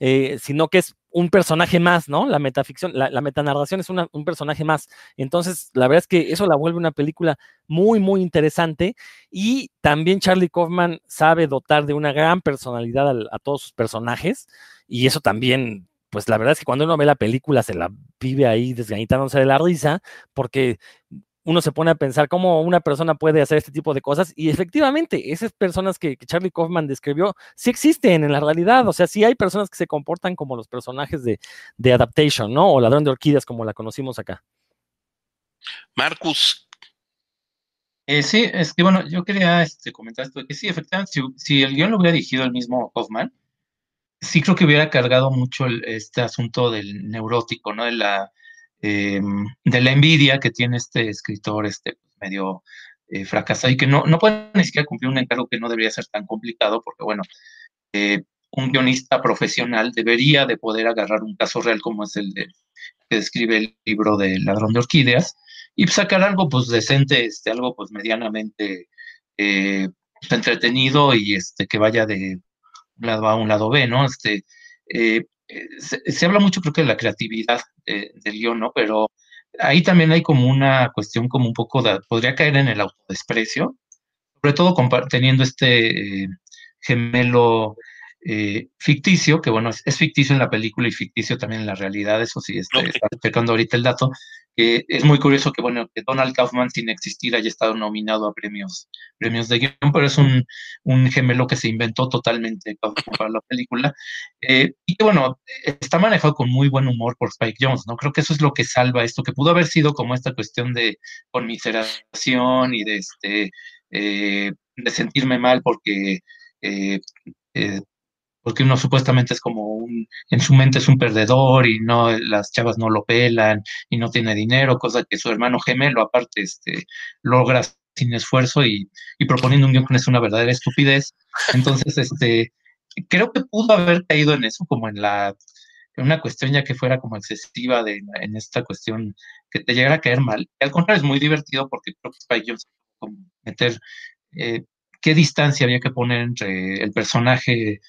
Eh, sino que es un personaje más, ¿no? La metaficción, la, metanarración es un personaje más. Entonces, la verdad es que eso la vuelve una película muy, muy interesante. Y también Charlie Kaufman sabe dotar de una gran personalidad a, a todos sus personajes. Y eso también pues la verdad es que cuando uno ve la película se la vive ahí desganitándose de la risa, porque uno se pone a pensar cómo una persona puede hacer este tipo de cosas y efectivamente esas personas que, Charlie Kaufman describió sí existen en la realidad, o sea, sí hay personas que se comportan como los personajes de, de Adaptation, ¿no? O Ladrón de Orquídeas como la conocimos acá. Marcus. Eh, sí, es que bueno, yo quería este, comentar esto, que sí, efectivamente, si, el guion lo hubiera dirigido el mismo Kaufman, sí creo que hubiera cargado mucho este asunto del neurótico, ¿no? De la eh, de la envidia que tiene este escritor este, pues, medio eh, fracasado y que no, no puede ni siquiera cumplir un encargo que no debería ser tan complicado, porque bueno, eh, un guionista profesional debería de poder agarrar un caso real como es el de, que describe el libro de Ladrón de Orquídeas y sacar algo pues decente, este, algo pues medianamente pues, entretenido y este, que vaya de un lado A a un lado B, ¿no? Este, se, habla mucho, creo que, de la creatividad del guion, ¿no? Pero ahí también hay como una cuestión como un poco de, podría caer en el autodesprecio, sobre todo teniendo este eh, gemelo eh, ficticio, que bueno, es, ficticio en la película y ficticio también en la realidad, eso sí, este, está checando ahorita el dato, es muy curioso que, bueno, que Donald Kaufman sin existir haya estado nominado a premios, premios de guion, pero es un, gemelo que se inventó totalmente para la película, eh, y que, bueno, está manejado con muy buen humor por Spike Jones, ¿no? Creo que eso es lo que salva esto, que pudo haber sido como esta cuestión de conmiseración y de, este, eh, de sentirme mal porque eh, porque uno supuestamente es como un, en su mente es un perdedor y no, las chavas no lo pelan y no tiene dinero, cosa que su hermano gemelo aparte este, logra sin esfuerzo y, proponiendo un guion es una verdadera estupidez. Entonces, este, creo que pudo haber caído en eso, como en la, en una cuestión ya que fuera como excesiva de, en esta cuestión que te llegara a caer mal. al contrario, es muy divertido porque creo que Spike Jones meter eh, qué distancia había que poner entre el personaje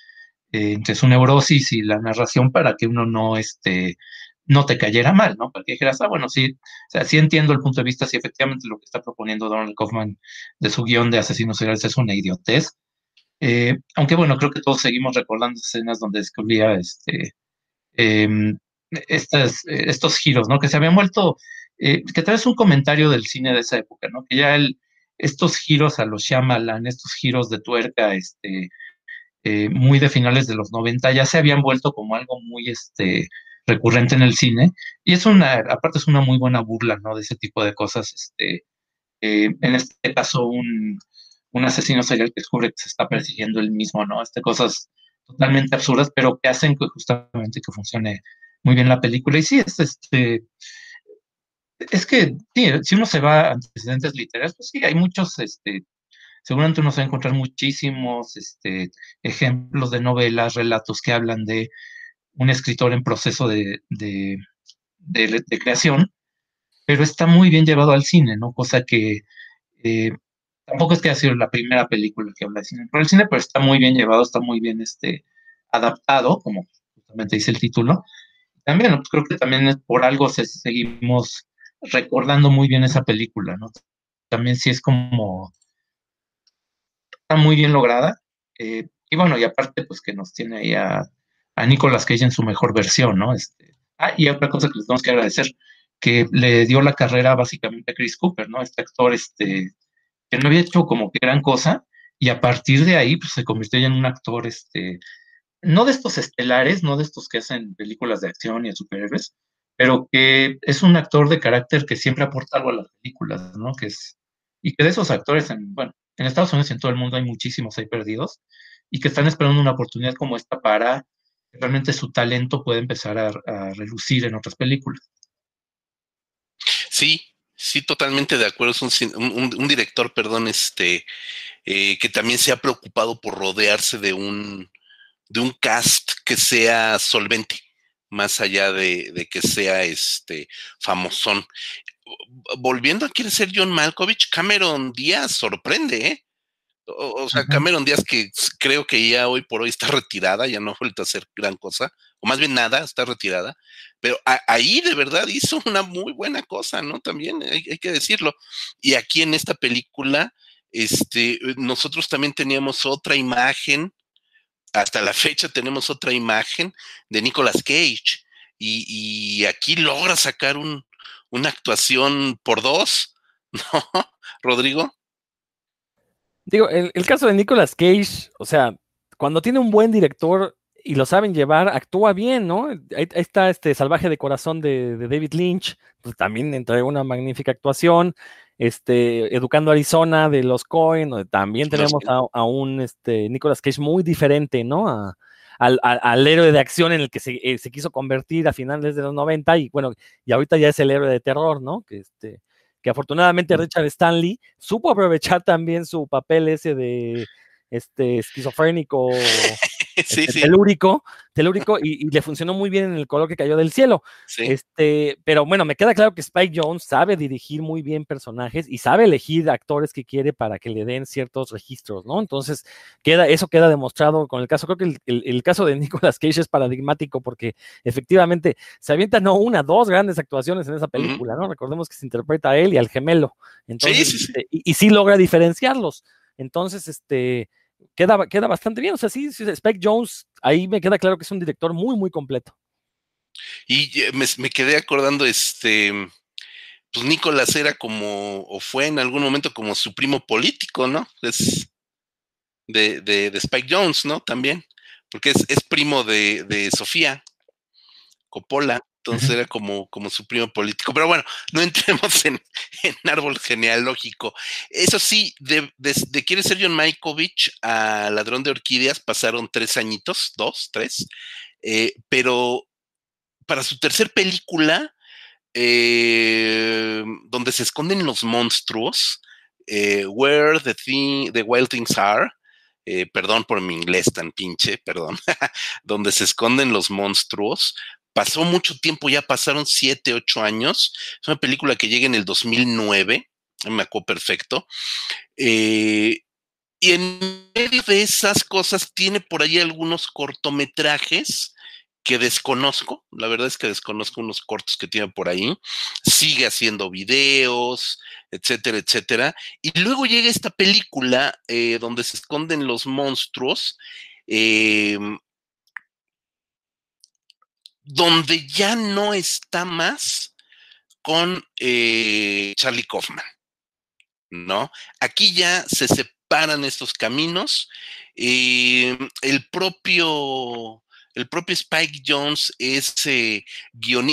eh, entre su neurosis y la narración para que uno no, este, no te cayera mal, ¿no? Para que dijeras, ah, bueno, sí, sí entiendo el punto de vista, si efectivamente lo que está proponiendo Donald Kaufman de su guion de Asesinos Seriales es una idiotez. Eh, aunque bueno, creo que todos seguimos recordando escenas donde descubría este, em, estas, estos giros, ¿no? Que se habían vuelto eh, que trae un comentario del cine de esa época, ¿no? Que ya el, estos giros a los Shyamalan, estos giros de tuerca, este, eh, muy de finales de los 90, ya se habían vuelto como algo muy, este, recurrente en el cine, y es una, aparte es una muy buena burla, ¿no? De ese tipo de cosas, este, eh, en este caso un, un asesino serial que descubre que se está persiguiendo él mismo, ¿no? Este, cosas totalmente absurdas, pero que hacen que justamente que funcione muy bien la película. Y sí, es este, es que si uno se va a antecedentes literarios, pues sí, hay muchos, este, seguramente uno se va a encontrar muchísimos este, ejemplos de novelas, relatos que hablan de un escritor en proceso de, de, creación, pero está muy bien llevado al cine, ¿no? Cosa que eh, tampoco es que haya sido la primera película que habla de cine, pero el cine pero está muy bien llevado, está muy bien este, adaptado, como justamente dice el título. También, pues, creo que también por algo seguimos recordando muy bien esa película, ¿no? También sí es como, está muy bien lograda. Eh, y bueno, y aparte, pues que nos tiene ahí a, a Nicolas Cage en su mejor versión, ¿no? Este, ah, y otra cosa que les tenemos que agradecer, que le dio la carrera básicamente a Chris Cooper, ¿no? Este actor, este, que no había hecho como que gran cosa, y a partir de ahí, pues se convirtió en un actor, este, no de estos estelares, no de estos que hacen películas de acción y de superhéroes, pero que es un actor de carácter que siempre aporta algo a las películas, ¿no? Que es, y que de esos actores, en, bueno, en Estados Unidos y en todo el mundo hay muchísimos ahí perdidos, y que están esperando una oportunidad como esta para realmente su talento puede empezar a, relucir en otras películas. Sí, sí, totalmente de acuerdo. Es un, director, perdón, este, eh, que también se ha preocupado por rodearse de un, de un cast que sea solvente, más allá de, que sea este famosón. Volviendo a quiere ser John Malkovich, Cameron Díaz sorprende, ¿eh? O, sea, Cameron Díaz, que creo que ya hoy por hoy está retirada, ya no ha vuelto a hacer gran cosa, o más bien nada, está retirada, pero ahí de verdad hizo una muy buena cosa, ¿no? También hay, que decirlo. Y aquí en esta película, este, nosotros también teníamos otra imagen, hasta la fecha tenemos otra imagen de Nicolas Cage, y, y aquí logra sacar un, una actuación por dos, ¿no, Rodrigo? Digo, el, caso de Nicolas Cage, o sea, cuando tiene un buen director y lo saben llevar, actúa bien, ¿no? Ahí, está este Salvaje de Corazón de, David Lynch, pues también entre una magnífica actuación. Este, Educando Arizona de los Cohen, también tenemos a, un este, Nicolas Cage muy diferente, ¿no? Al, héroe de acción en el que se, eh, se, quiso convertir a finales de los 90 y bueno, y ahorita ya es el héroe de terror, ¿no? Que este, que afortunadamente Richard Stanley supo aprovechar también su papel ese de este esquizofrénico este, telúrico, telúrico y, le funcionó muy bien en el color que cayó del cielo. Este, pero bueno, me queda claro que Spike Jones sabe dirigir muy bien personajes y sabe elegir actores que quiere para que le den ciertos registros, ¿no? Entonces, queda, eso queda demostrado con el caso. Creo que el, caso de Nicolas Cage es paradigmático porque efectivamente se avientan no una, dos grandes actuaciones en esa película, ¿no? Recordemos que se interpreta a él y al gemelo. Entonces, este, y, y sí logra diferenciarlos. Entonces, este, queda, queda bastante bien. O sea, sí, Spike Jones, ahí me queda claro que es un director muy, muy completo. Y me, quedé acordando, este, pues Nicolás era como, o fue en algún momento como su primo político, ¿no? Es de, de, Spike Jones, ¿no? También, porque es, es primo de, de Sofía Coppola. Entonces era como, como su primo político. Pero bueno, no entremos en, árbol genealógico. Eso sí, de, de, Quiere ser John Malkovich a Ladrón de Orquídeas pasaron tres añitos, dos, tres. Eh, pero para su tercer película, eh, donde se esconden los monstruos, eh, Where the, the Wild Things Are, perdón por mi inglés tan pinche, perdón, donde se esconden los monstruos, pasó mucho tiempo, ya pasaron siete, ocho años. Es una película que llega en el 2009, me acuerdo perfecto. Eh, y en medio de esas cosas tiene por ahí algunos cortometrajes que desconozco, la verdad es que desconozco unos cortos que tiene por ahí, sigue haciendo videos, etcétera, etcétera. Y luego llega esta película eh, donde se esconden los monstruos, eh, donde ya no está más con eh, Charlie Kaufman, ¿no? Aquí ya se separan estos caminos. Eh, el propio el propio Spike Jones es, eh,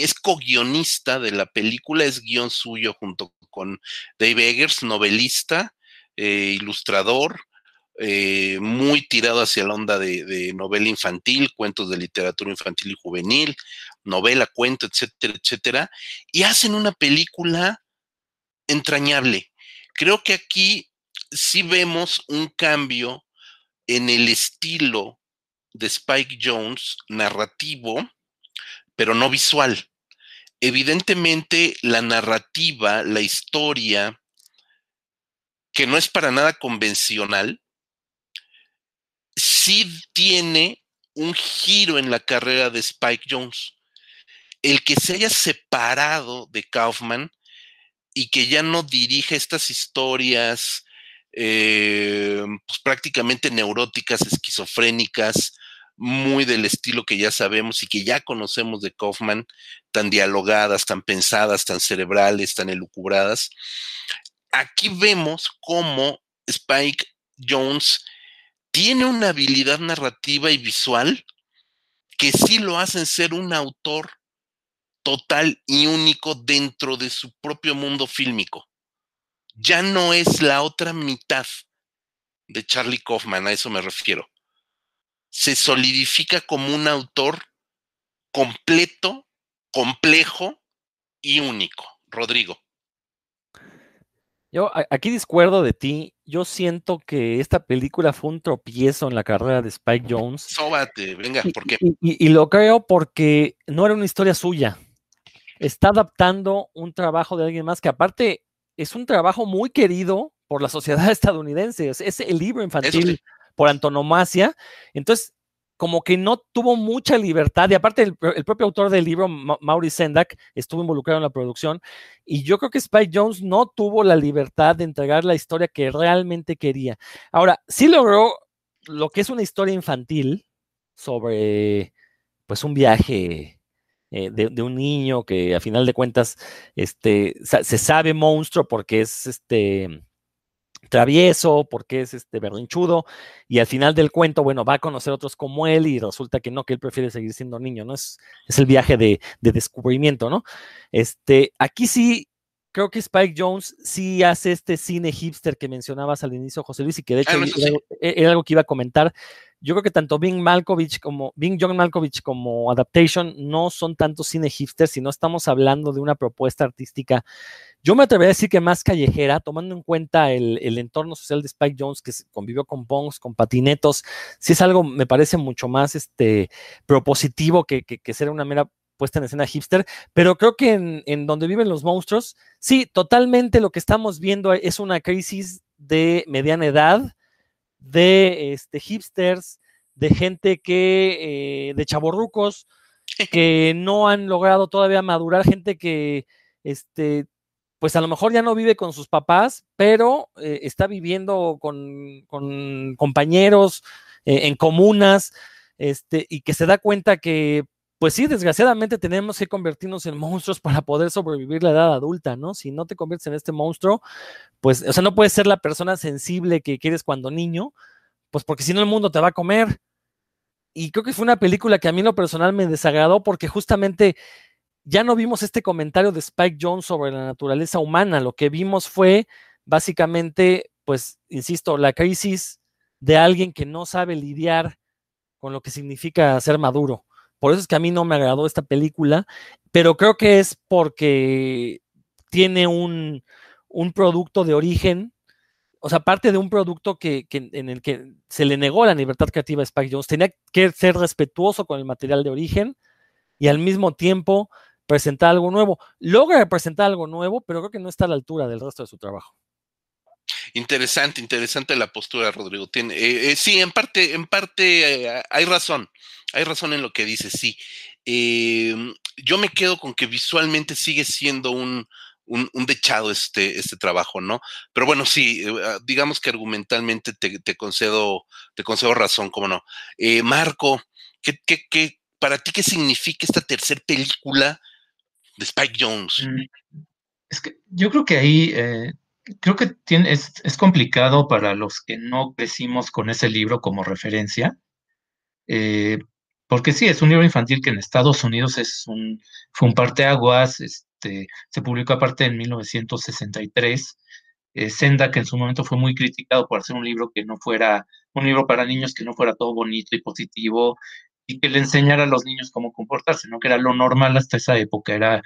es co-guionista de la película, es guion suyo junto con Dave Eggers, novelista, eh, ilustrador, eh, muy tirado hacia la onda de, novela infantil, cuentos de literatura infantil y juvenil, novela, cuento, etcétera, etcétera, y hacen una película entrañable. Creo que aquí sí vemos un cambio en el estilo de Spike Jones narrativo, pero no visual. Evidentemente, la narrativa, la historia, que no es para nada convencional, sí tiene un giro en la carrera de Spike Jones. El que se haya separado de Kaufman y que ya no dirige estas historias eh, pues prácticamente neuróticas, esquizofrénicas, muy del estilo que ya sabemos y que ya conocemos de Kaufman, tan dialogadas, tan pensadas, tan cerebrales, tan elucubradas. Aquí vemos cómo Spike Jones tiene una habilidad narrativa y visual que sí lo hacen ser un autor total y único dentro de su propio mundo fílmico. Ya no es la otra mitad de Charlie Kaufman, a eso me refiero se solidifica como un autor completo, complejo y único. Rodrigo. Yo aquí discuerdo de ti. Yo siento que esta película fue un tropiezo en la carrera de Spike Jones. Sóbate, venga, ¿por qué? Y, y, lo creo porque no era una historia suya. Está adaptando un trabajo de alguien más que aparte es un trabajo muy querido por la sociedad estadounidense. Es, el libro infantil por antonomasia. Entonces, como que no tuvo mucha libertad, y aparte el, propio autor del libro, Maurice Sendak, estuvo involucrado en la producción, y yo creo que Spike Jones no tuvo la libertad de entregar la historia que realmente quería. Ahora, sí logró lo que es una historia infantil sobre, pues, un viaje eh, de, un niño que a final de cuentas, este, se sabe monstruo porque es, este, travieso, porque es este berrinchudo, y al final del cuento, bueno, va a conocer otros como él y resulta que no, que él prefiere seguir siendo niño, ¿no? Es, es el viaje de, descubrimiento, ¿no? Este, aquí sí, creo que Spike Jones sí hace este cine hipster que mencionabas al inicio, José Luis, y que de hecho e, era, algo que iba a comentar. Yo creo que tanto Bing Malkovich como Bing John Malkovich como Adaptation no son tanto cine hipster, sino estamos hablando de una propuesta artística yo me atrevería a decir que más callejera, tomando en cuenta el, entorno social de Spike Jones, que convivió con bongs, con patinetos, si es algo, me parece mucho más este, propositivo que, que, ser una mera puesta en escena hipster, pero creo que en, en, donde viven los monstruos, sí, totalmente lo que estamos viendo es una crisis de mediana edad, de este, hipsters, de gente que, eh, de chaborrucos, que no han logrado todavía madurar, gente que este, pues a lo mejor ya no vive con sus papás, pero eh, está viviendo con, compañeros eh, en comunas, este, y que se da cuenta que, pues sí, desgraciadamente tenemos que convertirnos en monstruos para poder sobrevivir la edad adulta, ¿no? Si no te conviertes en este monstruo, pues, o sea, no puedes ser la persona sensible que quieres cuando niño, pues porque si no el mundo te va a comer. Y creo que fue una película que a mí lo personal me desagradó porque justamente ya no vimos este comentario de Spike Jones sobre la naturaleza humana, lo que vimos fue básicamente, pues, insisto, la crisis de alguien que no sabe lidiar con lo que significa ser maduro. Por eso es que a mí no me agradó esta película, pero creo que es porque tiene un, producto de origen, o sea, parte de un producto que, en el que se le negó la libertad creativa a Spike Jones. Tenía que ser respetuoso con el material de origen y al mismo tiempo presentar algo nuevo. Logra presentar algo nuevo, pero creo que no está a la altura del resto de su trabajo. Interesante, interesante la postura, Rodrigo. Tiene, eh, eh, sí, en parte, en parte eh, hay razón, hay razón en lo que dice, sí. Em, yo me quedo con que visualmente sigue siendo un, un, dechado este, este trabajo, ¿no? Pero bueno, sí, ah, digamos que argumentalmente te, concedo, te concedo razón, cómo no. Marco, ¿qué, qué, qué, para ti qué significa esta tercera película de Spike Jones. Mm, es que yo creo que ahí, creo que es, es, complicado para los que no crecimos con ese libro como referencia, eh, porque sí, es un libro infantil que en Estados Unidos es un, fue un parteaguas, este, se publicó aparte en 1963. Eh, Senda, que en su momento fue muy criticado por hacer un libro que no fuera un libro para niños, que no fuera todo bonito y positivo, y que le enseñara a los niños cómo comportarse, ¿no? Que era lo normal hasta esa época, era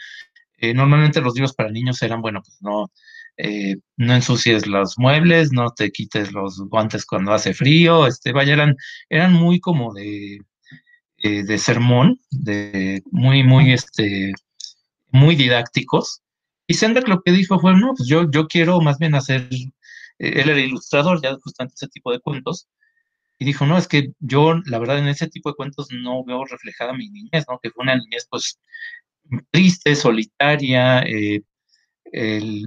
eh, normalmente los libros para niños eran, bueno, pues no, eh, no ensucies los muebles, no te quites los guantes cuando hace frío, este, vaya, eran, muy como de, eh, de sermón, de muy, muy, este, muy didácticos. Y Sender lo que dijo fue, no, pues yo, yo quiero más bien hacer, él era ilustrador ya justamente ese tipo de cuentos, y dijo, no, es que yo, la verdad, en ese tipo de cuentos no veo reflejada mi niñez, ¿no? Que fue una niñez, pues, triste, solitaria, eh,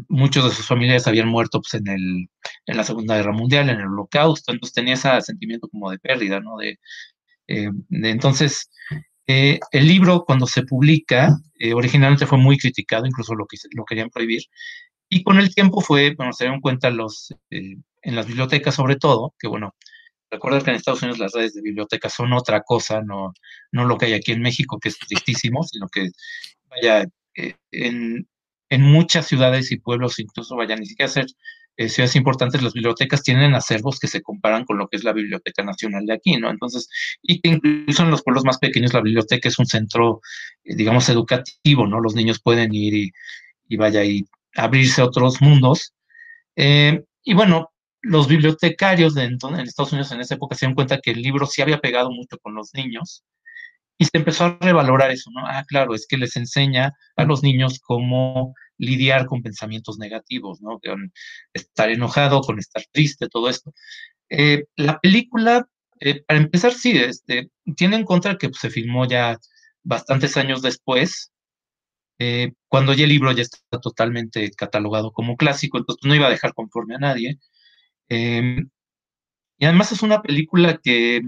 muchos de sus familiares habían muerto pues, en, el, en la Segunda Guerra Mundial, en el Holocausto, entonces tenía ese sentimiento como de pérdida, ¿no? De, eh, entonces, eh, el libro cuando se publica, originalmente fue muy criticado, incluso lo, lo querían prohibir, y con el tiempo fue, bueno, se dieron cuenta los, en las bibliotecas sobre todo, que bueno, Recuerda que en Estados Unidos las redes de bibliotecas son otra cosa, no, no lo que hay aquí en México, que es tristísimo, sino que, vaya, eh, en, en, muchas ciudades y pueblos, incluso, vaya, ni siquiera ser eh, ciudades importantes, las bibliotecas tienen acervos que se comparan con lo que es la Biblioteca Nacional de aquí, ¿no? Entonces, y que incluso en los pueblos más pequeños la biblioteca es un centro, eh, digamos, educativo, ¿no? Los niños pueden ir y, vaya, y abrirse a otros mundos. y bueno, los bibliotecarios de, en Estados Unidos en esa época se dieron cuenta que el libro sí había pegado mucho con los niños y se empezó a revalorar eso, ¿no? Ah, claro, es que les enseña a los niños cómo lidiar con pensamientos negativos, ¿no? Con estar enojado, con estar triste, todo esto. Eh, la película, eh, para empezar, sí, este, tiene en contra que pues, se filmó ya bastantes años después, eh, cuando ya el libro ya está totalmente catalogado como clásico, entonces no iba a dejar conforme a nadie. Em, y además es una película que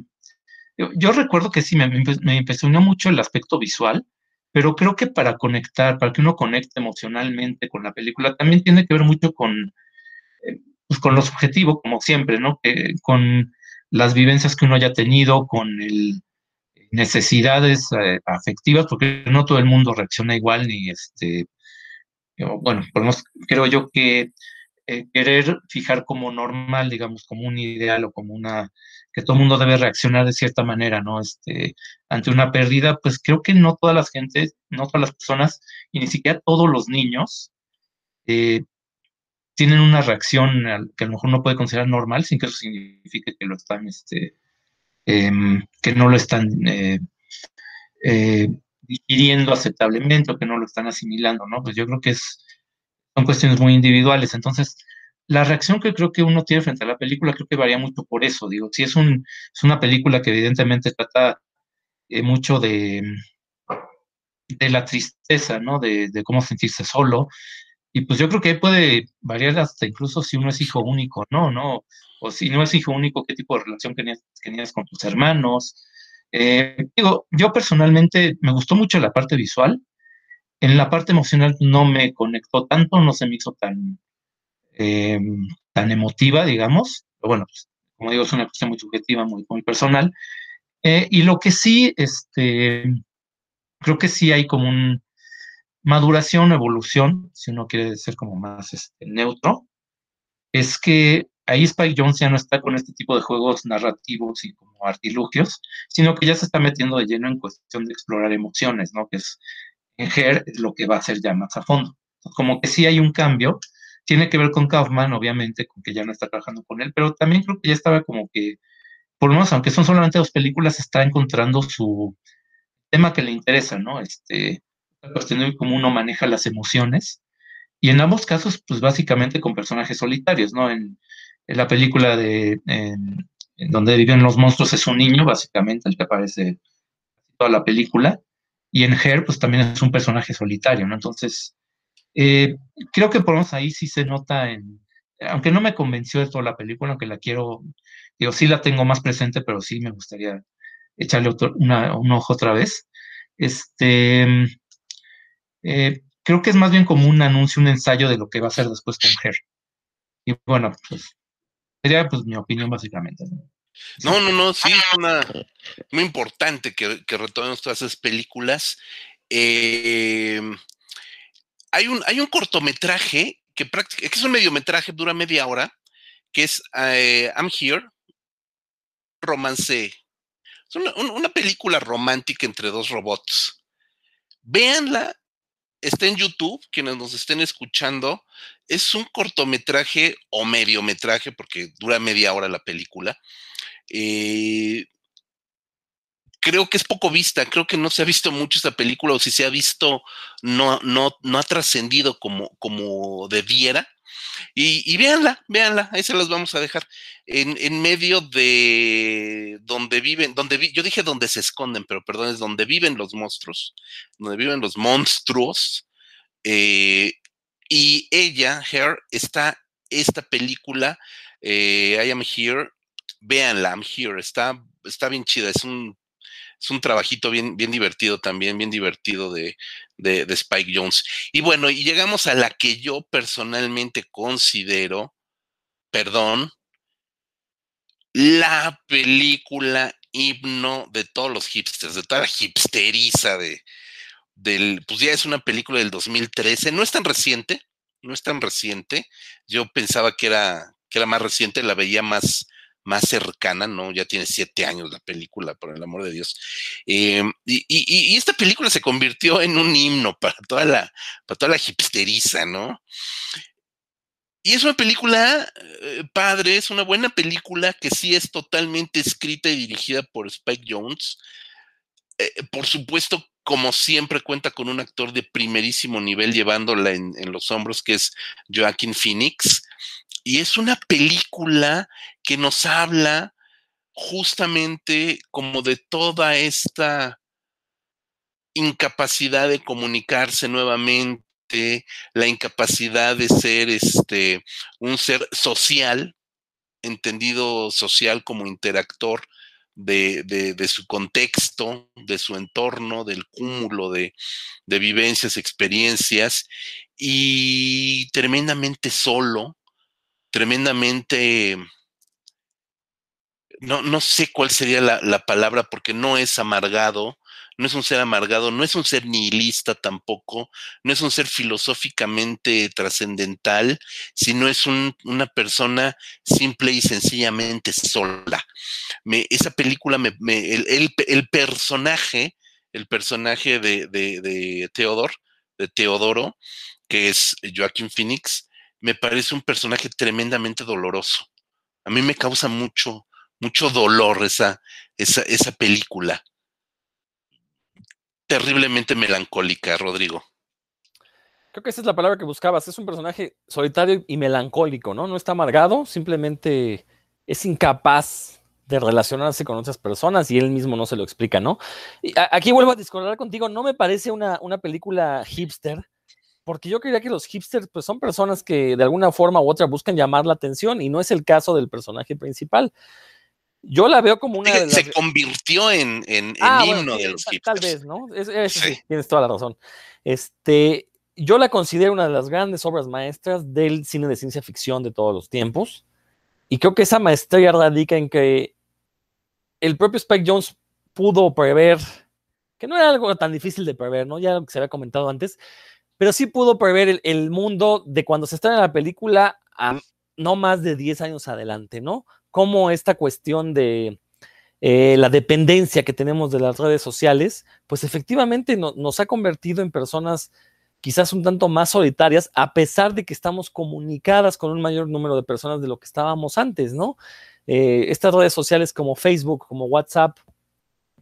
yo, recuerdo que sí, me, impresionó mucho el aspecto visual, pero creo que para conectar, para que uno conecte emocionalmente con la película, también tiene que ver mucho con, eh, pues con lo subjetivo, como siempre, ¿no? con las vivencias que uno haya tenido, con el, necesidades eh, afectivas, porque no todo el mundo reacciona igual, ni este, bueno, creo yo que eh, querer fijar como normal, digamos, como un ideal o como una, que todo el mundo debe reaccionar de cierta manera, ¿no? Este, ante una pérdida, pues creo que no todas las gentes, no todas las personas, y ni siquiera todos los niños, eh, tienen una reacción que a lo mejor no puede considerar normal, sin que eso signifique que lo están, este, em, que no lo están eh, digiriendo aceptablemente o que no lo están asimilando, ¿no? Pues yo creo que es son cuestiones muy individuales. Entonces, la reacción que creo que uno tiene frente a la película creo que varía mucho por eso. Digo, si es, un, es una película que evidentemente trata eh, mucho de, de la tristeza, ¿no? De, de, cómo sentirse solo. Y pues yo creo que puede variar hasta incluso si uno es hijo único, ¿no? ¿no? O si no es hijo único, qué tipo de relación tenías, tenías con tus hermanos. Eh, digo, yo personalmente me gustó mucho la parte visual, en la parte emocional no me conectó tanto, no se me hizo tan, eh, tan emotiva, digamos. Pero bueno, pues, como digo, es una cuestión muy subjetiva, muy, muy personal. Eh, y lo que sí, este, creo que sí hay como un maduración, evolución, si uno quiere ser como más este, neutro, es que ahí Spike Jones ya no está con este tipo de juegos narrativos y como artilugios, sino que ya se está metiendo de lleno en cuestión de explorar emociones, ¿no? Que es en Her es lo que va a ser ya más a fondo. Como que sí hay un cambio, tiene que ver con Kaufman, obviamente, con que ya no está trabajando con él, pero también creo que ya estaba como que, por lo menos, aunque son solamente dos películas, está encontrando su tema que le interesa, ¿no? Este, cuestión de cómo uno maneja las emociones. Y en ambos casos, pues básicamente con personajes solitarios, ¿no? En, la película de en, donde viven los monstruos es un niño, básicamente, el que aparece toda la película. Y en Her, pues también es un personaje solitario, ¿no? Entonces, eh, creo que por lo menos ahí sí se nota en, aunque no me convenció de toda la película, aunque la quiero, digo, sí la tengo más presente, pero sí me gustaría echarle un ojo otra vez. Este, Eh, creo que es más bien como un anuncio, un ensayo de lo que va a ser después con Her. Y bueno, pues sería pues mi opinión básicamente. No, no, no, sí, es una muy importante que, que retomemos todas esas películas. Eh, hay, un, hay un cortometraje que, que es un mediometraje, dura media hora, que es eh, I'm Here, romance. Es una, película romántica entre dos robots. Véanla, está en YouTube, quienes nos estén escuchando. Es un cortometraje o mediometraje, porque dura media hora la película. Eh, creo que es poco vista, creo que no se ha visto mucho esta película, o si se ha visto, no, no, no ha trascendido como, como debiera. Y, y véanla, véanla, ahí se las vamos a dejar. En, en medio de donde viven, donde vi, yo dije donde se esconden, pero perdón, es donde viven los monstruos, donde viven los monstruos. Eh, y ella, Her, está esta película, eh, I Am Here, véanla, I'm Here, está, está bien chida, es un es un trabajito bien, bien divertido también, bien divertido de, de, Spike Jones. Y bueno, y llegamos a la que yo personalmente considero, perdón, la película himno de todos los hipsters, de toda la hipsteriza de, del, pues ya es una película del 2013, no es tan reciente, no es tan reciente, yo pensaba que era, que era más reciente, la veía más, más cercana, ¿no? Ya tiene siete años la película, por el amor de Dios. Em, y, esta película se convirtió en un himno para toda la, para toda la hipsteriza, ¿no? Y es una película eh, padre, es una buena película que sí es totalmente escrita y dirigida por Spike Jones. Eh, por supuesto, como siempre, cuenta con un actor de primerísimo nivel llevándola en, en los hombros, que es Joaquin Phoenix y es una película que nos habla justamente como de toda esta incapacidad de comunicarse nuevamente, la incapacidad de ser este un ser social, entendido social como interactor de, de, su contexto, de su entorno, del cúmulo de, de vivencias, experiencias, y tremendamente solo, tremendamente, no, no sé cuál sería la, la, palabra, porque no es amargado, no es un ser amargado, no es un ser nihilista tampoco, no es un ser filosóficamente trascendental, sino es un, una persona simple y sencillamente sola. Me, esa película, me, el, personaje, el personaje de, de, de de Teodoro, que es Joaquín Phoenix, me parece un personaje tremendamente doloroso. A mí me causa mucho, mucho dolor esa, esa, esa película. Terriblemente melancólica, Rodrigo. Creo que esa es la palabra que buscabas. Es un personaje solitario y melancólico, ¿no? No está amargado, simplemente es incapaz de relacionarse con otras personas y él mismo no se lo explica, ¿no? Aquí vuelvo a discordar contigo, no me parece una, una película hipster, porque yo creía que los hipsters pues, son personas que de alguna forma u otra buscan llamar la atención y no es el caso del personaje principal. Yo la veo como una. De las... Se convirtió en, en, ah, himno de los hipsters. Tal vez, ¿no? Es, es, sí. sí. tienes toda la razón. Este, yo la considero una de las grandes obras maestras del cine de ciencia ficción de todos los tiempos. Y creo que esa maestría radica en que el propio Spike Jones pudo prever, que no era algo tan difícil de prever, ¿no? Ya lo que se había comentado antes, pero sí pudo prever el, mundo de cuando se estrena la película a no más de 10 años adelante, ¿no? Como esta cuestión de eh, la dependencia que tenemos de las redes sociales, pues efectivamente nos ha convertido en personas quizás un tanto más solitarias, a pesar de que estamos comunicadas con un mayor número de personas de lo que estábamos antes, ¿no? Eh, estas redes sociales como Facebook, como WhatsApp,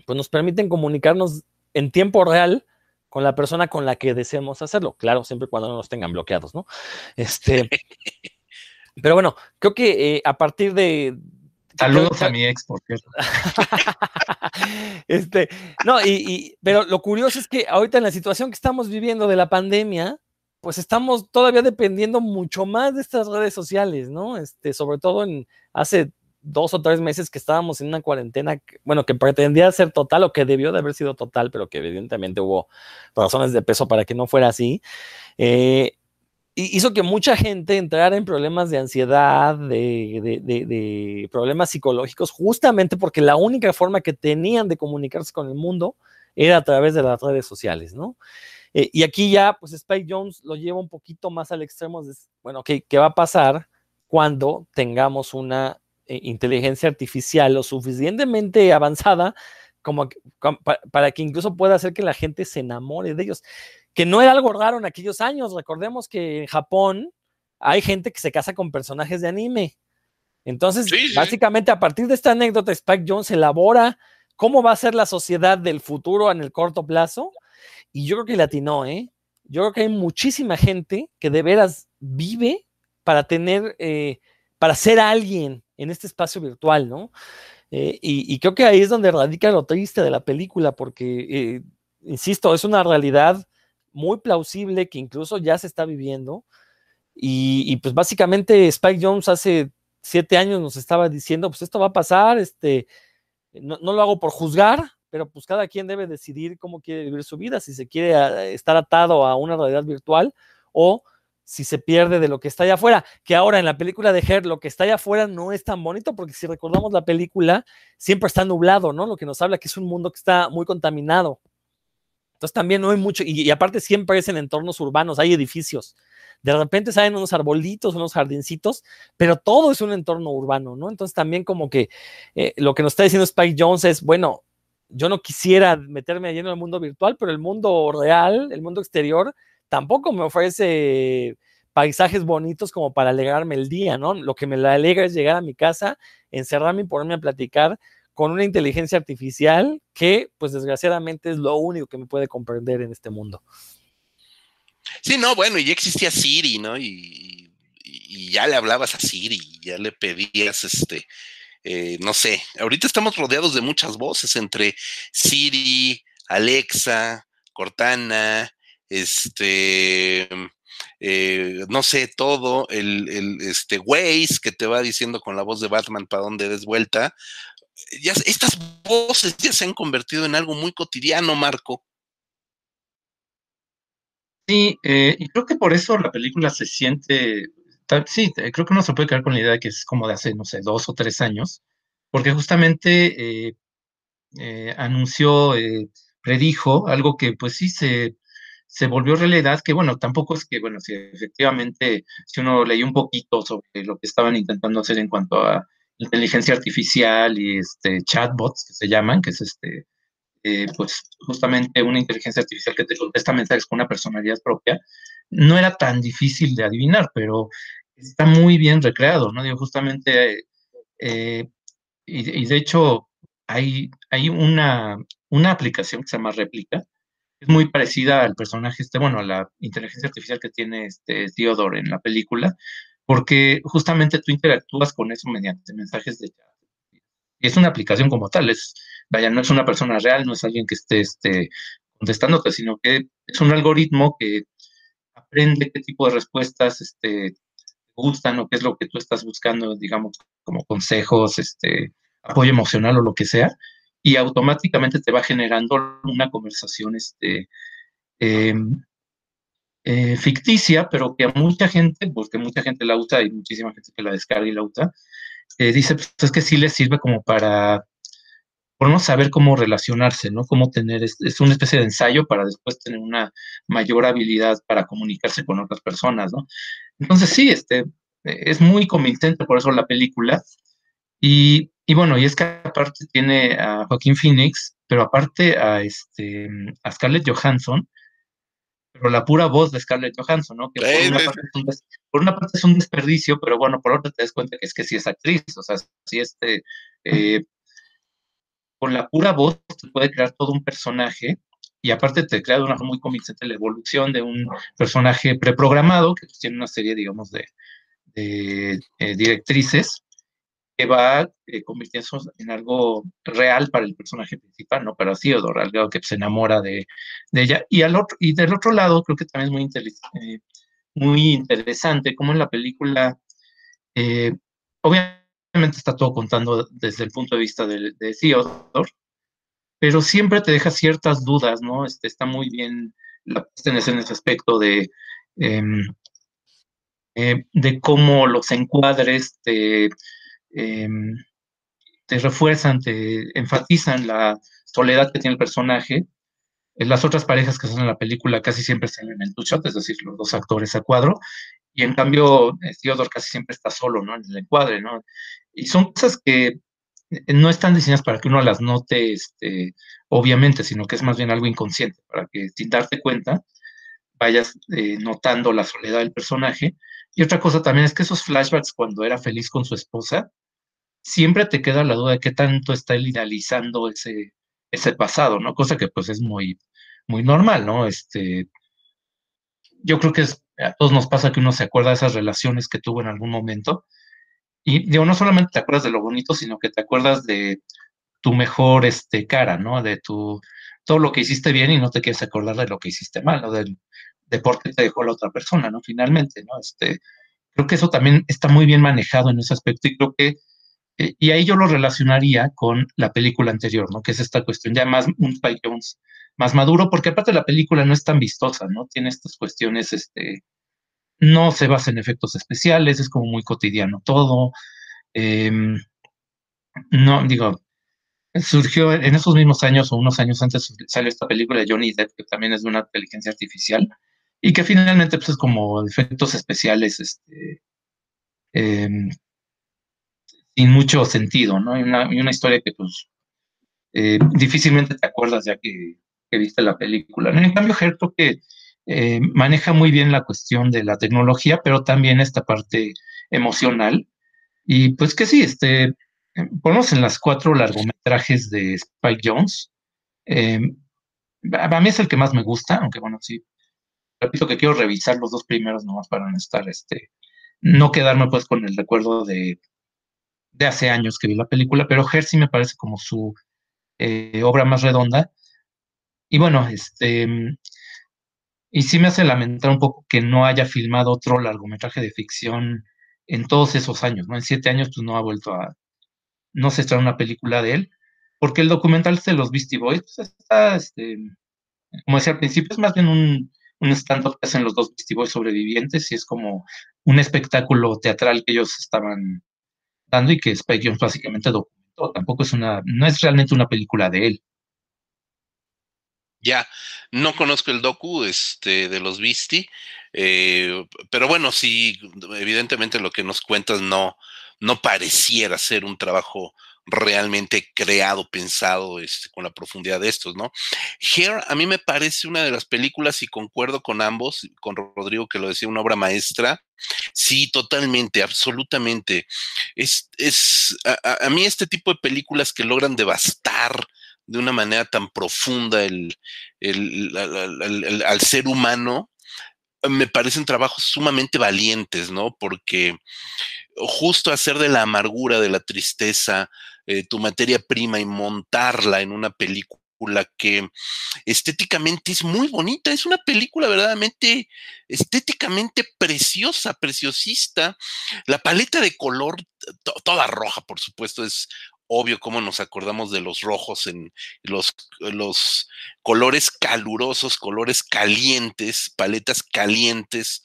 pues nos permiten comunicarnos en tiempo real con la persona con la que deseemos hacerlo. Claro, siempre cuando no nos tengan bloqueados, ¿no? Este, pero bueno, creo que eh, a partir de... Saludos a mi ex, por cierto. este, no, y, y, pero lo curioso es que ahorita en la situación que estamos viviendo de la pandemia, pues estamos todavía dependiendo mucho más de estas redes sociales, ¿no? Este, sobre todo en hace dos o tres meses que estábamos en una cuarentena, bueno, que pretendía ser total o que debió de haber sido total, pero que evidentemente hubo razones de peso para que no fuera así, eh, hizo que mucha gente entrara en problemas de ansiedad, de, de, problemas psicológicos, justamente porque la única forma que tenían de comunicarse con el mundo era a través de las redes sociales, ¿no? Eh, y aquí ya, pues Spike Jones lo lleva un poquito más al extremo, de, bueno, ¿qué, ¿qué va a pasar cuando tengamos una inteligencia artificial lo suficientemente avanzada como para que incluso pueda hacer que la gente se enamore de ellos? Que no era algo raro en aquellos años, recordemos que en Japón hay gente que se casa con personajes de anime. Entonces, básicamente a partir de esta anécdota, Spike Jones elabora cómo va a ser la sociedad del futuro en el corto plazo y yo creo que latino, ¿eh? Yo creo que hay muchísima gente que de veras vive para tener, eh, para ser alguien en este espacio virtual, ¿no? Eh, y, creo que ahí es donde radica lo triste de la película, porque, eh, insisto, es una realidad muy plausible que incluso ya se está viviendo. Y, pues básicamente Spike Jones hace siete años nos estaba diciendo, pues esto va a pasar, este, no, no lo hago por juzgar, pero pues cada quien debe decidir cómo quiere vivir su vida, si se quiere ah, estar atado a una realidad virtual o si se pierde de lo que está allá afuera, que ahora en la película de Her, lo que está allá afuera no es tan bonito, porque si recordamos la película, siempre está nublado, ¿no? Lo que nos habla que es un mundo que está muy contaminado. Entonces también no hay mucho, y, y aparte siempre es en entornos urbanos, hay edificios. De repente salen unos arbolitos, unos jardincitos, pero todo es un entorno urbano, ¿no? Entonces también como que eh, lo que nos está diciendo Spike Jones es, bueno, yo no quisiera meterme lleno en el mundo virtual, pero el mundo real, el mundo exterior, tampoco me ofrece paisajes bonitos como para alegrarme el día, ¿no? Lo que me alegra es llegar a mi casa, encerrarme y ponerme a platicar con una inteligencia artificial que, pues desgraciadamente, es lo único que me puede comprender en este mundo. Sí, no, bueno, y ya existía Siri, ¿no? Y, ya le hablabas a Siri, ya le pedías este eh, no sé, ahorita estamos rodeados de muchas voces entre Siri, Alexa, Cortana, este, eh, no sé, todo, el, el, este que te va diciendo con la voz de Batman para dónde des vuelta. Ya, estas voces ya se han convertido en algo muy cotidiano, Marco. Sí, eh, y creo que por eso la película se siente sí, creo que uno se puede quedar con la idea de que es como de hace, no sé, dos o tres años, porque justamente eh, eh, anunció, eh, predijo algo que pues sí se, se volvió realidad, que bueno, tampoco es que, bueno, si efectivamente, si uno leyó un poquito sobre lo que estaban intentando hacer en cuanto a inteligencia artificial y este chatbots que se llaman, que es este, pues justamente una inteligencia artificial que te contesta mensajes con una personalidad propia, no era tan difícil de adivinar, pero está muy bien recreado, ¿no? Digo, justamente, eh, y, de hecho, hay, hay una, una aplicación que se llama Réplica, es muy parecida al personaje, este, bueno, a la inteligencia artificial que tiene este Theodore en la película, porque justamente tú interactúas con eso mediante mensajes de chat. Y es una aplicación como tal, es, vaya, no es una persona real, no es alguien que esté este, contestándote, sino que es un algoritmo que aprende qué tipo de respuestas este, gustan o qué es lo que tú estás buscando, digamos, como consejos, este, apoyo emocional o lo que sea, y automáticamente te va generando una conversación este, em, eh, ficticia, pero que a mucha gente, porque mucha gente la usa y muchísima gente que la descarga y la usa, eh, dice, pues es que sí le sirve como para por no saber cómo relacionarse, ¿no? Cómo tener, es, una especie de ensayo para después tener una mayor habilidad para comunicarse con otras personas, ¿no? Entonces sí, este, es muy convincente por eso la película. Y, y bueno, y es que aparte tiene a Joaquín Phoenix, pero aparte a, este, a Scarlett Johansson, pero la pura voz de Scarlett Johansson, ¿no? Que por, una parte es un, por una parte es un desperdicio, pero bueno, por otra te das cuenta que es que sí es actriz, o sea, sí este, eh, con la pura voz te puede crear todo un personaje y aparte te crea de una forma muy convincente la evolución de un personaje preprogramado que tiene una serie, digamos, de, eh, directrices que va eh, convirtiéndose en algo real para el personaje principal, ¿no? Para Theodore, algo que se enamora de, ella. Y, al otro, y del otro lado, creo que también es muy, eh, muy interesante, como en la película, obviamente, obviamente está todo contando desde el punto de vista de, de Theodore, pero siempre te deja ciertas dudas, ¿no? Este, está muy bien la en ese aspecto de, em, eh, de cómo los encuadres te, em, te refuerzan, te enfatizan la soledad que tiene el personaje. En las otras parejas que son en la película casi siempre están en el two-shot, es decir, los dos actores a cuadro, y en cambio eh, Theodore casi siempre está solo, ¿no? En el encuadre, ¿no? Y son cosas que eh, no están diseñadas para que uno las note, este, obviamente, sino que es más bien algo inconsciente, para que sin darte cuenta vayas eh, notando la soledad del personaje. Y otra cosa también es que esos flashbacks cuando era feliz con su esposa, siempre te queda la duda de qué tanto está idealizando ese, ese pasado, ¿no? Cosa que pues es muy, muy normal, ¿no? Este, yo creo que a todos nos pasa que uno se acuerda de esas relaciones que tuvo en algún momento y digo, no solamente te acuerdas de lo bonito, sino que te acuerdas de tu mejor este, cara, ¿no? De tu, todo lo que hiciste bien y no te quieres acordar de lo que hiciste mal, ¿no? Del deporte que te dejó la otra persona, ¿no? Finalmente, ¿no? Este, creo que eso también está muy bien manejado en ese aspecto y creo que, eh, y ahí yo lo relacionaría con la película anterior, ¿no? Que es esta cuestión ya más un Spike más maduro, porque aparte la película no es tan vistosa, ¿no? Tiene estas cuestiones, este, no se basa en efectos especiales, es como muy cotidiano todo. Em, no, digo, surgió en esos mismos años o unos años antes salió esta película de Johnny Depp, que también es de una inteligencia artificial, y que finalmente pues, es como efectos especiales este, em, sin mucho sentido, ¿no? Y una, historia que pues eh, difícilmente te acuerdas ya que, viste la película. En cambio, Her creo que eh, maneja muy bien la cuestión de la tecnología, pero también esta parte emocional. Y pues que sí, este, ponemos en las cuatro largometrajes de Spike Jones. Eh, a mí es el que más me gusta, aunque bueno, sí, repito que quiero revisar los dos primeros nomás para no estar, este, no quedarme pues con el recuerdo de, de hace años que vi la película, pero Her me parece como su eh, obra más redonda. Y bueno, este, y sí me hace lamentar un poco que no haya filmado otro largometraje de ficción en todos esos años, ¿no? En siete años, pues no ha vuelto a, no se trae una película de él, porque el documental de los Beastie Boys, pues está, este, como decía al principio, es más bien un, un stand-up que hacen los dos Beastie Boys sobrevivientes y es como un espectáculo teatral que ellos estaban y que Spike Jones básicamente documentó. Tampoco es una, no es realmente una película de él. Ya, no conozco el docu este, de los Visti, eh, pero bueno, sí, evidentemente lo que nos cuentas no, no pareciera ser un trabajo realmente creado, pensado este, con la profundidad de estos, ¿no? Here a mí me parece una de las películas y concuerdo con ambos, con Rodrigo que lo decía, una obra maestra. Sí, totalmente, absolutamente. Es, es a, a mí este tipo de películas que logran devastar de una manera tan profunda el, al ser humano, me parecen trabajos sumamente valientes, ¿no? Porque justo hacer de la amargura, de la tristeza, eh, tu materia prima y montarla en una película que estéticamente es muy bonita, es una película verdaderamente estéticamente preciosa, preciosista. La paleta de color, toda roja, por supuesto, es obvio cómo nos acordamos de los rojos en los, los colores calurosos, colores calientes, paletas calientes,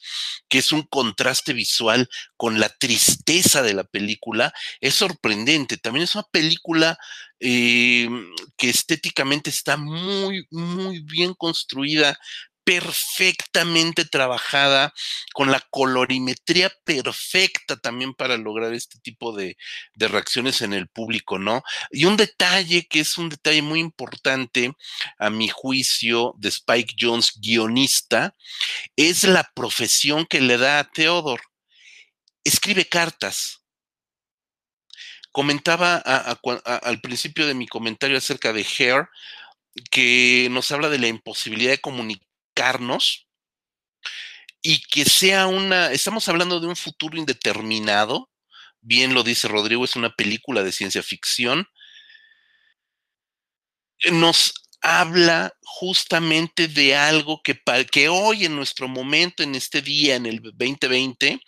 que es un contraste visual con la tristeza de la película, es sorprendente. También es una película eh, que estéticamente está muy, muy bien construida, perfectamente trabajada, con la colorimetría perfecta también para lograr este tipo de, reacciones en el público, ¿no? Y un detalle que es un detalle muy importante a mi juicio de Spike Jones, guionista, es la profesión que le da a Theodore. Escribe cartas. Comentaba al principio de mi comentario acerca de Hair, que nos habla de la imposibilidad de comunicar y que sea una, estamos hablando de un futuro indeterminado, bien lo dice Rodrigo, es una película de ciencia ficción, nos habla justamente de algo que, que hoy en nuestro momento, en este día, en el 2020,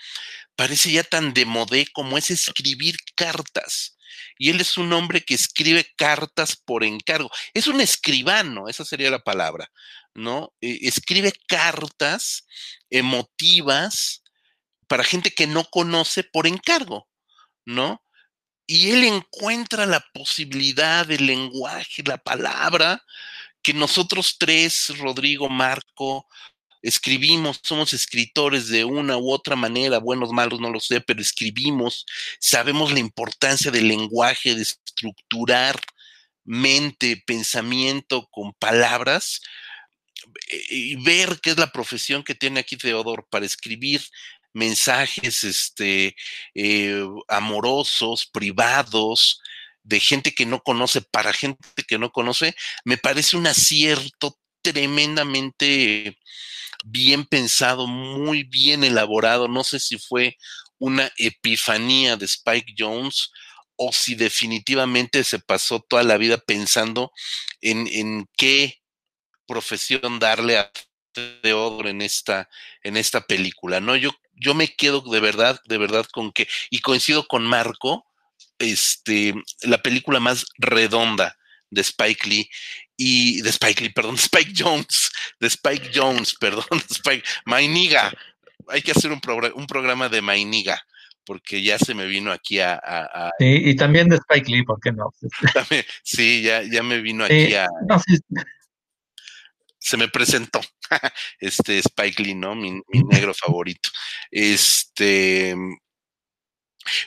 parece ya tan de modé como es escribir cartas. Y él es un hombre que escribe cartas por encargo. Es un escribano, esa sería la palabra, ¿no? Eh, escribe cartas emotivas para gente que no conoce por encargo, ¿no? Y él encuentra la posibilidad del lenguaje, la palabra, que nosotros tres, Rodrigo, Marco, escribimos, somos escritores de una u otra manera, buenos, malos, no lo sé, pero escribimos, sabemos la importancia del lenguaje, de estructurar mente, pensamiento con palabras y ver qué es la profesión que tiene aquí Teodoro para escribir mensajes este, eh, amorosos, privados, de gente que no conoce para gente que no conoce, me parece un acierto tremendamente bien pensado, muy bien elaborado. No sé si fue una epifanía de Spike Jones o si definitivamente se pasó toda la vida pensando en, en qué profesión darle a Theodore en esta, en esta película. No, yo, yo me quedo de verdad, de verdad con que, y coincido con Marco, este, la película más redonda de Spike Lee y de Spike Lee, perdón, Spike Jones, de Spike Jones, perdón, Spike, Mainiga. Hay que hacer un, un programa de Mainiga porque ya se me vino aquí a... sí, y también de Spike Lee, ¿por qué no? sí, ya, ya me vino aquí a... Se me presentó este Spike Lee, ¿no? Mi, mi negro favorito. Este,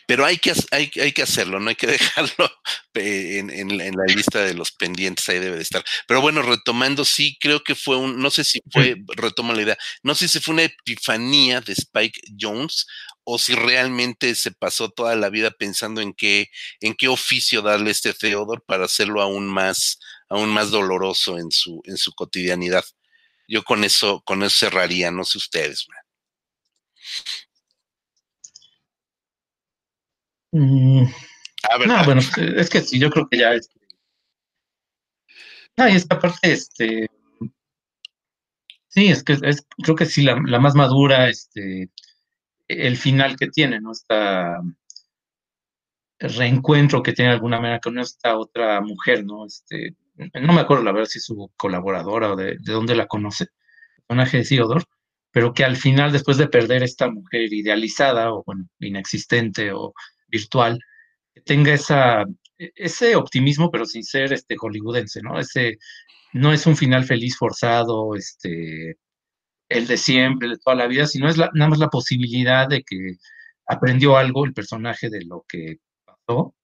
pero hay que, hay, que hacerlo, no hay que dejarlo en, la lista de los pendientes, ahí debe de estar. Pero bueno, retomando, sí, creo que fue un, no sé si fue, retomo la idea, no sé si fue una epifanía de Spike Jones o si realmente se pasó toda la vida pensando en qué, en qué oficio darle este Theodore para hacerlo aún más, aún más doloroso en su, en su cotidianidad. Yo con eso, con eso cerraría, no sé ustedes. Mm, ah, no, bueno, es que sí, yo creo que ya es. No, y esta parte, este. Sí, es que es, creo que sí, la, más madura, este. El final que tiene, ¿no? Esta reencuentro que tiene de alguna manera con esta otra mujer, ¿no? Este, no me acuerdo la verdad si su colaboradora o de, de dónde la conoce, el personaje de Theodore, pero que al final, después de perder esta mujer idealizada o, bueno, inexistente o virtual, tenga esa, e, ese optimismo, pero sin ser este hollywoodense, ¿no? Ese no es un final feliz forzado, este, el de siempre, de toda la vida, sino es nada más la posibilidad de que aprendió algo el personaje de lo que pasó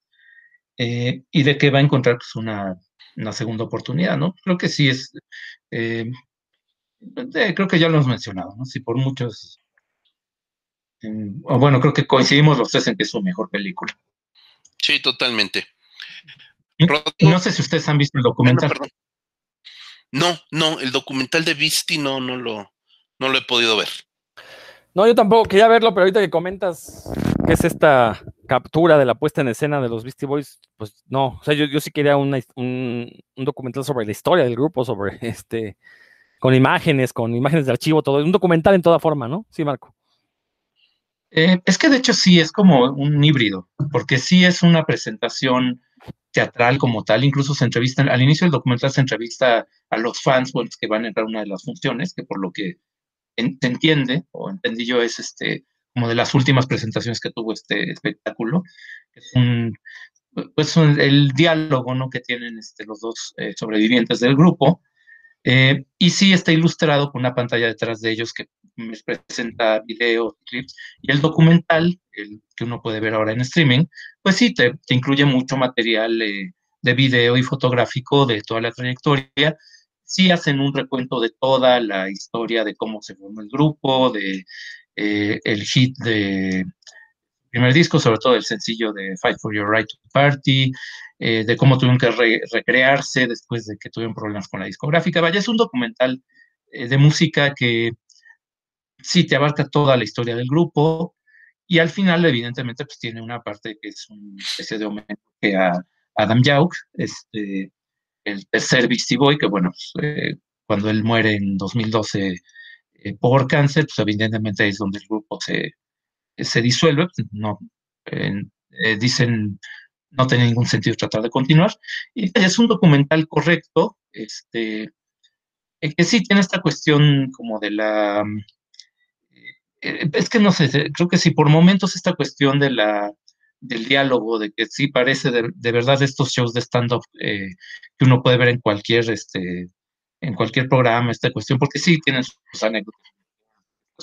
eh, y de que va a encontrar pues, una, una, segunda oportunidad, ¿no? Creo que sí es, eh, creo que ya lo hemos mencionado, ¿no? Si por muchos bueno, creo que coincidimos los tres en que es su mejor película. Sí, totalmente. no sé si ustedes han visto el documental. No, no, el documental de Visti no, no lo, no lo he podido ver. No, yo tampoco quería verlo, pero ahorita que comentas que es esta captura de la puesta en escena de los Beastie Boys, pues no, o sea, yo, sí quería un, un, documental sobre la historia del grupo, sobre este, con imágenes, con imágenes de archivo, todo, un documental en toda forma, ¿no? Sí, Marco. Eh, es que de hecho sí es como un híbrido, porque sí es una presentación teatral como tal, incluso se entrevista, al inicio del documental se entrevista a los fans que van a entrar a una de las funciones, que por lo que se entiende, o entendí yo, es este, como de las últimas presentaciones que tuvo este espectáculo, es un, pues el diálogo ¿no? que tienen este, los dos eh, sobrevivientes del grupo, eh, y sí está ilustrado con una pantalla detrás de ellos que me presenta videos, clips, y el documental, el que uno puede ver ahora en streaming, pues sí, te, incluye mucho material eh, de video y fotográfico de toda la trayectoria. Sí hacen un recuento de toda la historia de cómo se formó el grupo, de eh, el hit de primer disco, sobre todo el sencillo de Fight for Your Right to Party, eh, de cómo tuvieron que recrearse después de que tuvieron problemas con la discográfica. Vaya, es un documental eh, de música que sí te abarca toda la historia del grupo y al final, evidentemente, pues tiene una parte que es una especie de homenaje a Adam Yauch, este, el tercer Beastie Boy, que bueno, pues, cuando él muere en 2012 por cáncer, pues evidentemente es donde el grupo se, se disuelve, no, dicen no tiene ningún sentido tratar de continuar. Y es un documental correcto, este, que sí tiene esta cuestión como de la... es que no sé, creo que sí, por momentos esta cuestión de la del diálogo, de que sí parece de, verdad estos shows de stand-up que uno puede ver en cualquier, este, en cualquier programa, esta cuestión, porque sí tienen sus anécdotas,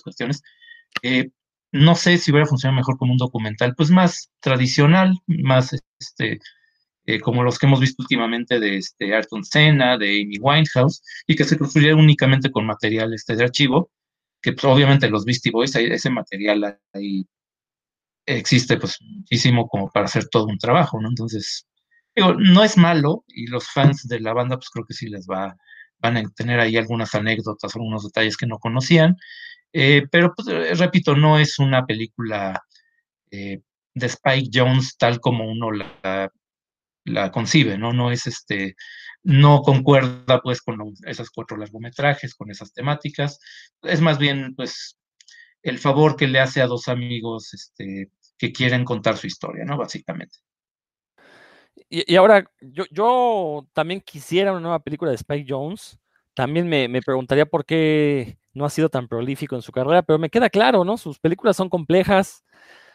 cuestiones. Eh, no sé si hubiera funcionado mejor como un documental, pues más tradicional, más este, eh, como los que hemos visto últimamente de este Ayrton Senna, de Amy Winehouse, y que se construyera únicamente con material este, de archivo, que pues, obviamente los Beastie Boys, ese material ahí existe pues muchísimo como para hacer todo un trabajo, ¿no? Entonces, no es malo, y los fans de la banda pues creo que sí les va, van a tener ahí algunas anécdotas, algunos detalles que no conocían, eh, pero pues, eh, repito, no es una película eh, de Spike Jones tal como uno la, concibe, ¿no? No es este, no concuerda pues con esos cuatro largometrajes, con esas temáticas. Es más bien pues el favor que le hace a dos amigos este, que quieren contar su historia, ¿no? Básicamente. Y, ahora, yo, yo, también quisiera una nueva película de Spike Jones. También me, me, preguntaría por qué no ha sido tan prolífico en su carrera, pero me queda claro, ¿no? Sus películas son complejas,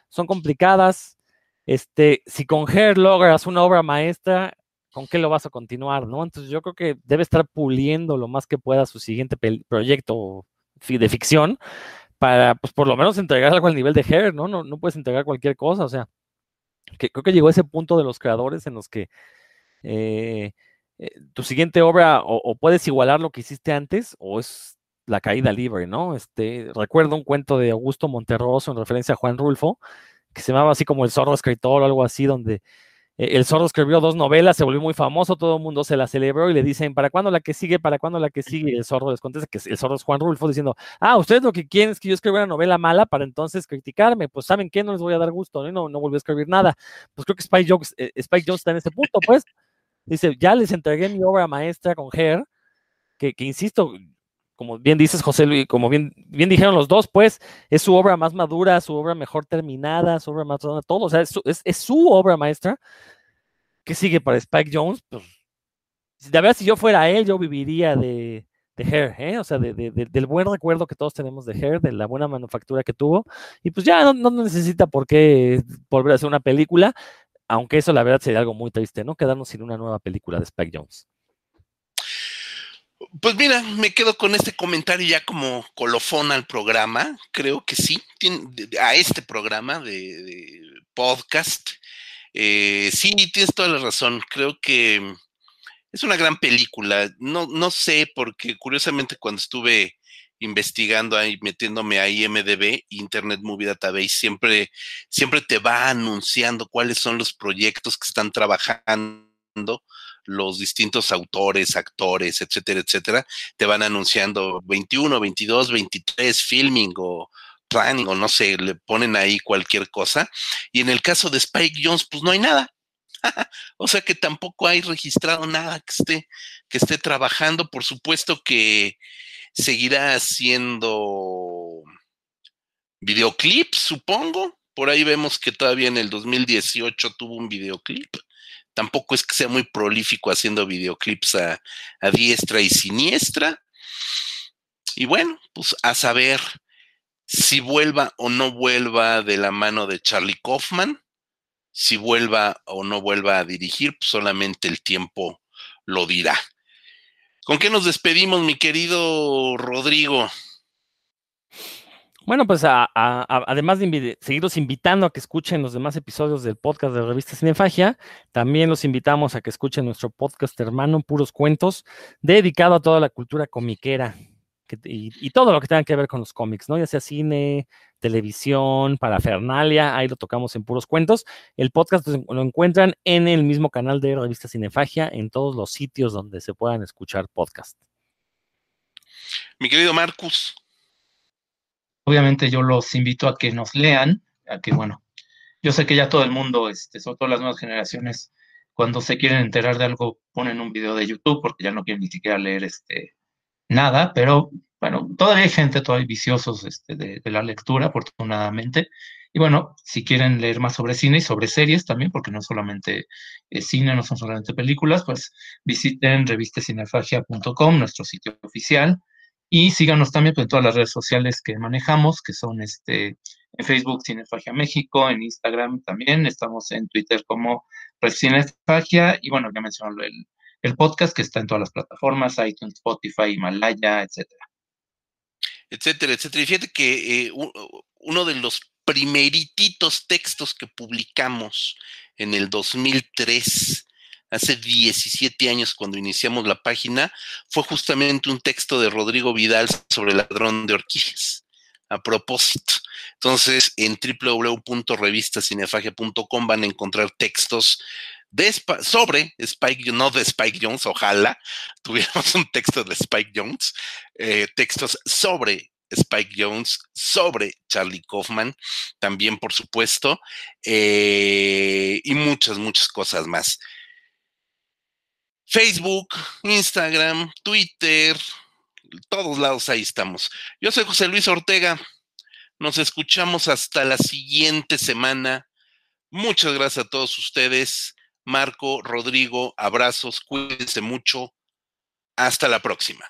son complicadas. Este, si con Her logras una obra maestra, ¿con qué lo vas a continuar, no? Entonces yo creo que debe estar puliendo lo más que pueda su siguiente proyecto de ficción para, pues por lo menos entregar algo al nivel de Her, ¿no? No, no puedes entregar cualquier cosa, o sea, que, creo que llegó ese punto de los creadores en los que eh, eh, tu siguiente obra o, puedes igualar lo que hiciste antes o es la caída libre, ¿no? Este, recuerdo un cuento de Augusto Monterroso en referencia a Juan Rulfo, que se llamaba así como El zorro escritor o algo así, donde el zorro escribió dos novelas, se volvió muy famoso, todo el mundo se la celebró y le dicen, ¿para cuándo la que sigue? ¿Para cuándo la que sigue? Y el zorro les contesta que el zorro es Juan Rulfo diciendo, ah, ustedes lo que quieren es que yo escriba una novela mala para entonces criticarme, pues ¿saben qué? No les voy a dar gusto, ¿no? No, no volvió a escribir nada. Pues creo que Spike Jones, eh, Spike Jones está en ese punto, pues. Dice, ya les entregué mi obra maestra con Her, que, que insisto, como bien dices, José Luis, como bien, dijeron los dos, pues es su obra más madura, su obra mejor terminada, su obra más todo, o sea, es su obra maestra ¿Qué sigue para Spike Jones? Pues, de verdad, si yo fuera él, yo viviría de, de Hair, ¿eh? o sea, de, del buen recuerdo que todos tenemos de Hair, de la buena manufactura que tuvo, y pues ya no, necesita por qué volver a hacer una película, aunque eso la verdad sería algo muy triste, ¿no? Quedarnos sin una nueva película de Spike Jones. Pues mira, me quedo con este comentario ya como colofón al programa. Creo que sí, a este programa de podcast. Eh, sí, tienes toda la razón. Creo que es una gran película. No, no sé, porque curiosamente cuando estuve investigando ahí, metiéndome a IMDB, Internet Movie Database, siempre, siempre te va anunciando cuáles son los proyectos que están trabajando los distintos autores, actores, etcétera, etcétera, te van anunciando 21, 22, 23, filming o, planning o no sé, le ponen ahí cualquier cosa. Y en el caso de Spike Jones, pues no hay nada. o sea que tampoco hay registrado nada que esté, que esté trabajando. Por supuesto que seguirá haciendo videoclips, supongo. Por ahí vemos que todavía en el 2018 tuvo un videoclip. Tampoco es que sea muy prolífico haciendo videoclips a, diestra y siniestra. Y bueno, pues a saber si vuelva o no vuelva de la mano de Charlie Kaufman, si vuelva o no vuelva a dirigir, pues solamente el tiempo lo dirá. ¿Con qué nos despedimos, mi querido Rodrigo? Bueno, pues además de seguirlos invitando a que escuchen los demás episodios del podcast de revista Cinefagia, también los invitamos a que escuchen nuestro podcast hermano Puros Cuentos, dedicado a toda la cultura comiquera y, todo lo que tenga que ver con los cómics, ¿no? Ya sea cine, televisión, parafernalia, ahí lo tocamos en puros cuentos. El podcast lo encuentran en el mismo canal de Revista Cinefagia, en todos los sitios donde se puedan escuchar podcast. Mi querido Marcus. Obviamente yo los invito a que nos lean, a que, bueno, yo sé que ya todo el mundo, este, sobre todo las nuevas generaciones, cuando se quieren enterar de algo, ponen un video de YouTube porque ya no quieren ni siquiera leer este, nada, pero bueno, todavía hay gente, todavía hay viciosos este, de, la lectura, afortunadamente. Y bueno, si quieren leer más sobre cine y sobre series también, porque no solamente es cine, no son solamente películas, pues visiten revistecinefagia.com, nuestro sitio oficial, y síganos también en todas las redes sociales que manejamos, que son este, en Facebook Cinefagia México, en Instagram también, estamos en Twitter como Red Cinefagia, y bueno, ya mencionó el, el podcast que está en todas las plataformas, iTunes, Spotify, Himalaya, etcétera. Etcétera, etcétera. Y fíjate que eh, uno de los primerititos textos que publicamos en el 2003, hace 17 años cuando iniciamos la página, fue justamente un texto de Rodrigo Vidal sobre el ladrón de orquídeas. A propósito. Entonces, en www.revistacinefagia.com van a encontrar textos sobre Spike, no de Spike Jones, ojalá tuviéramos un texto de Spike Jones, eh, textos sobre Spike Jones, sobre Charlie Kaufman, también por supuesto, eh, y muchas, muchas cosas más. Facebook, Instagram, Twitter, todos lados ahí estamos. Yo soy José Luis Ortega. Nos escuchamos hasta la siguiente semana. Muchas gracias a todos ustedes. Marco, Rodrigo, abrazos, cuídense mucho. Hasta la próxima.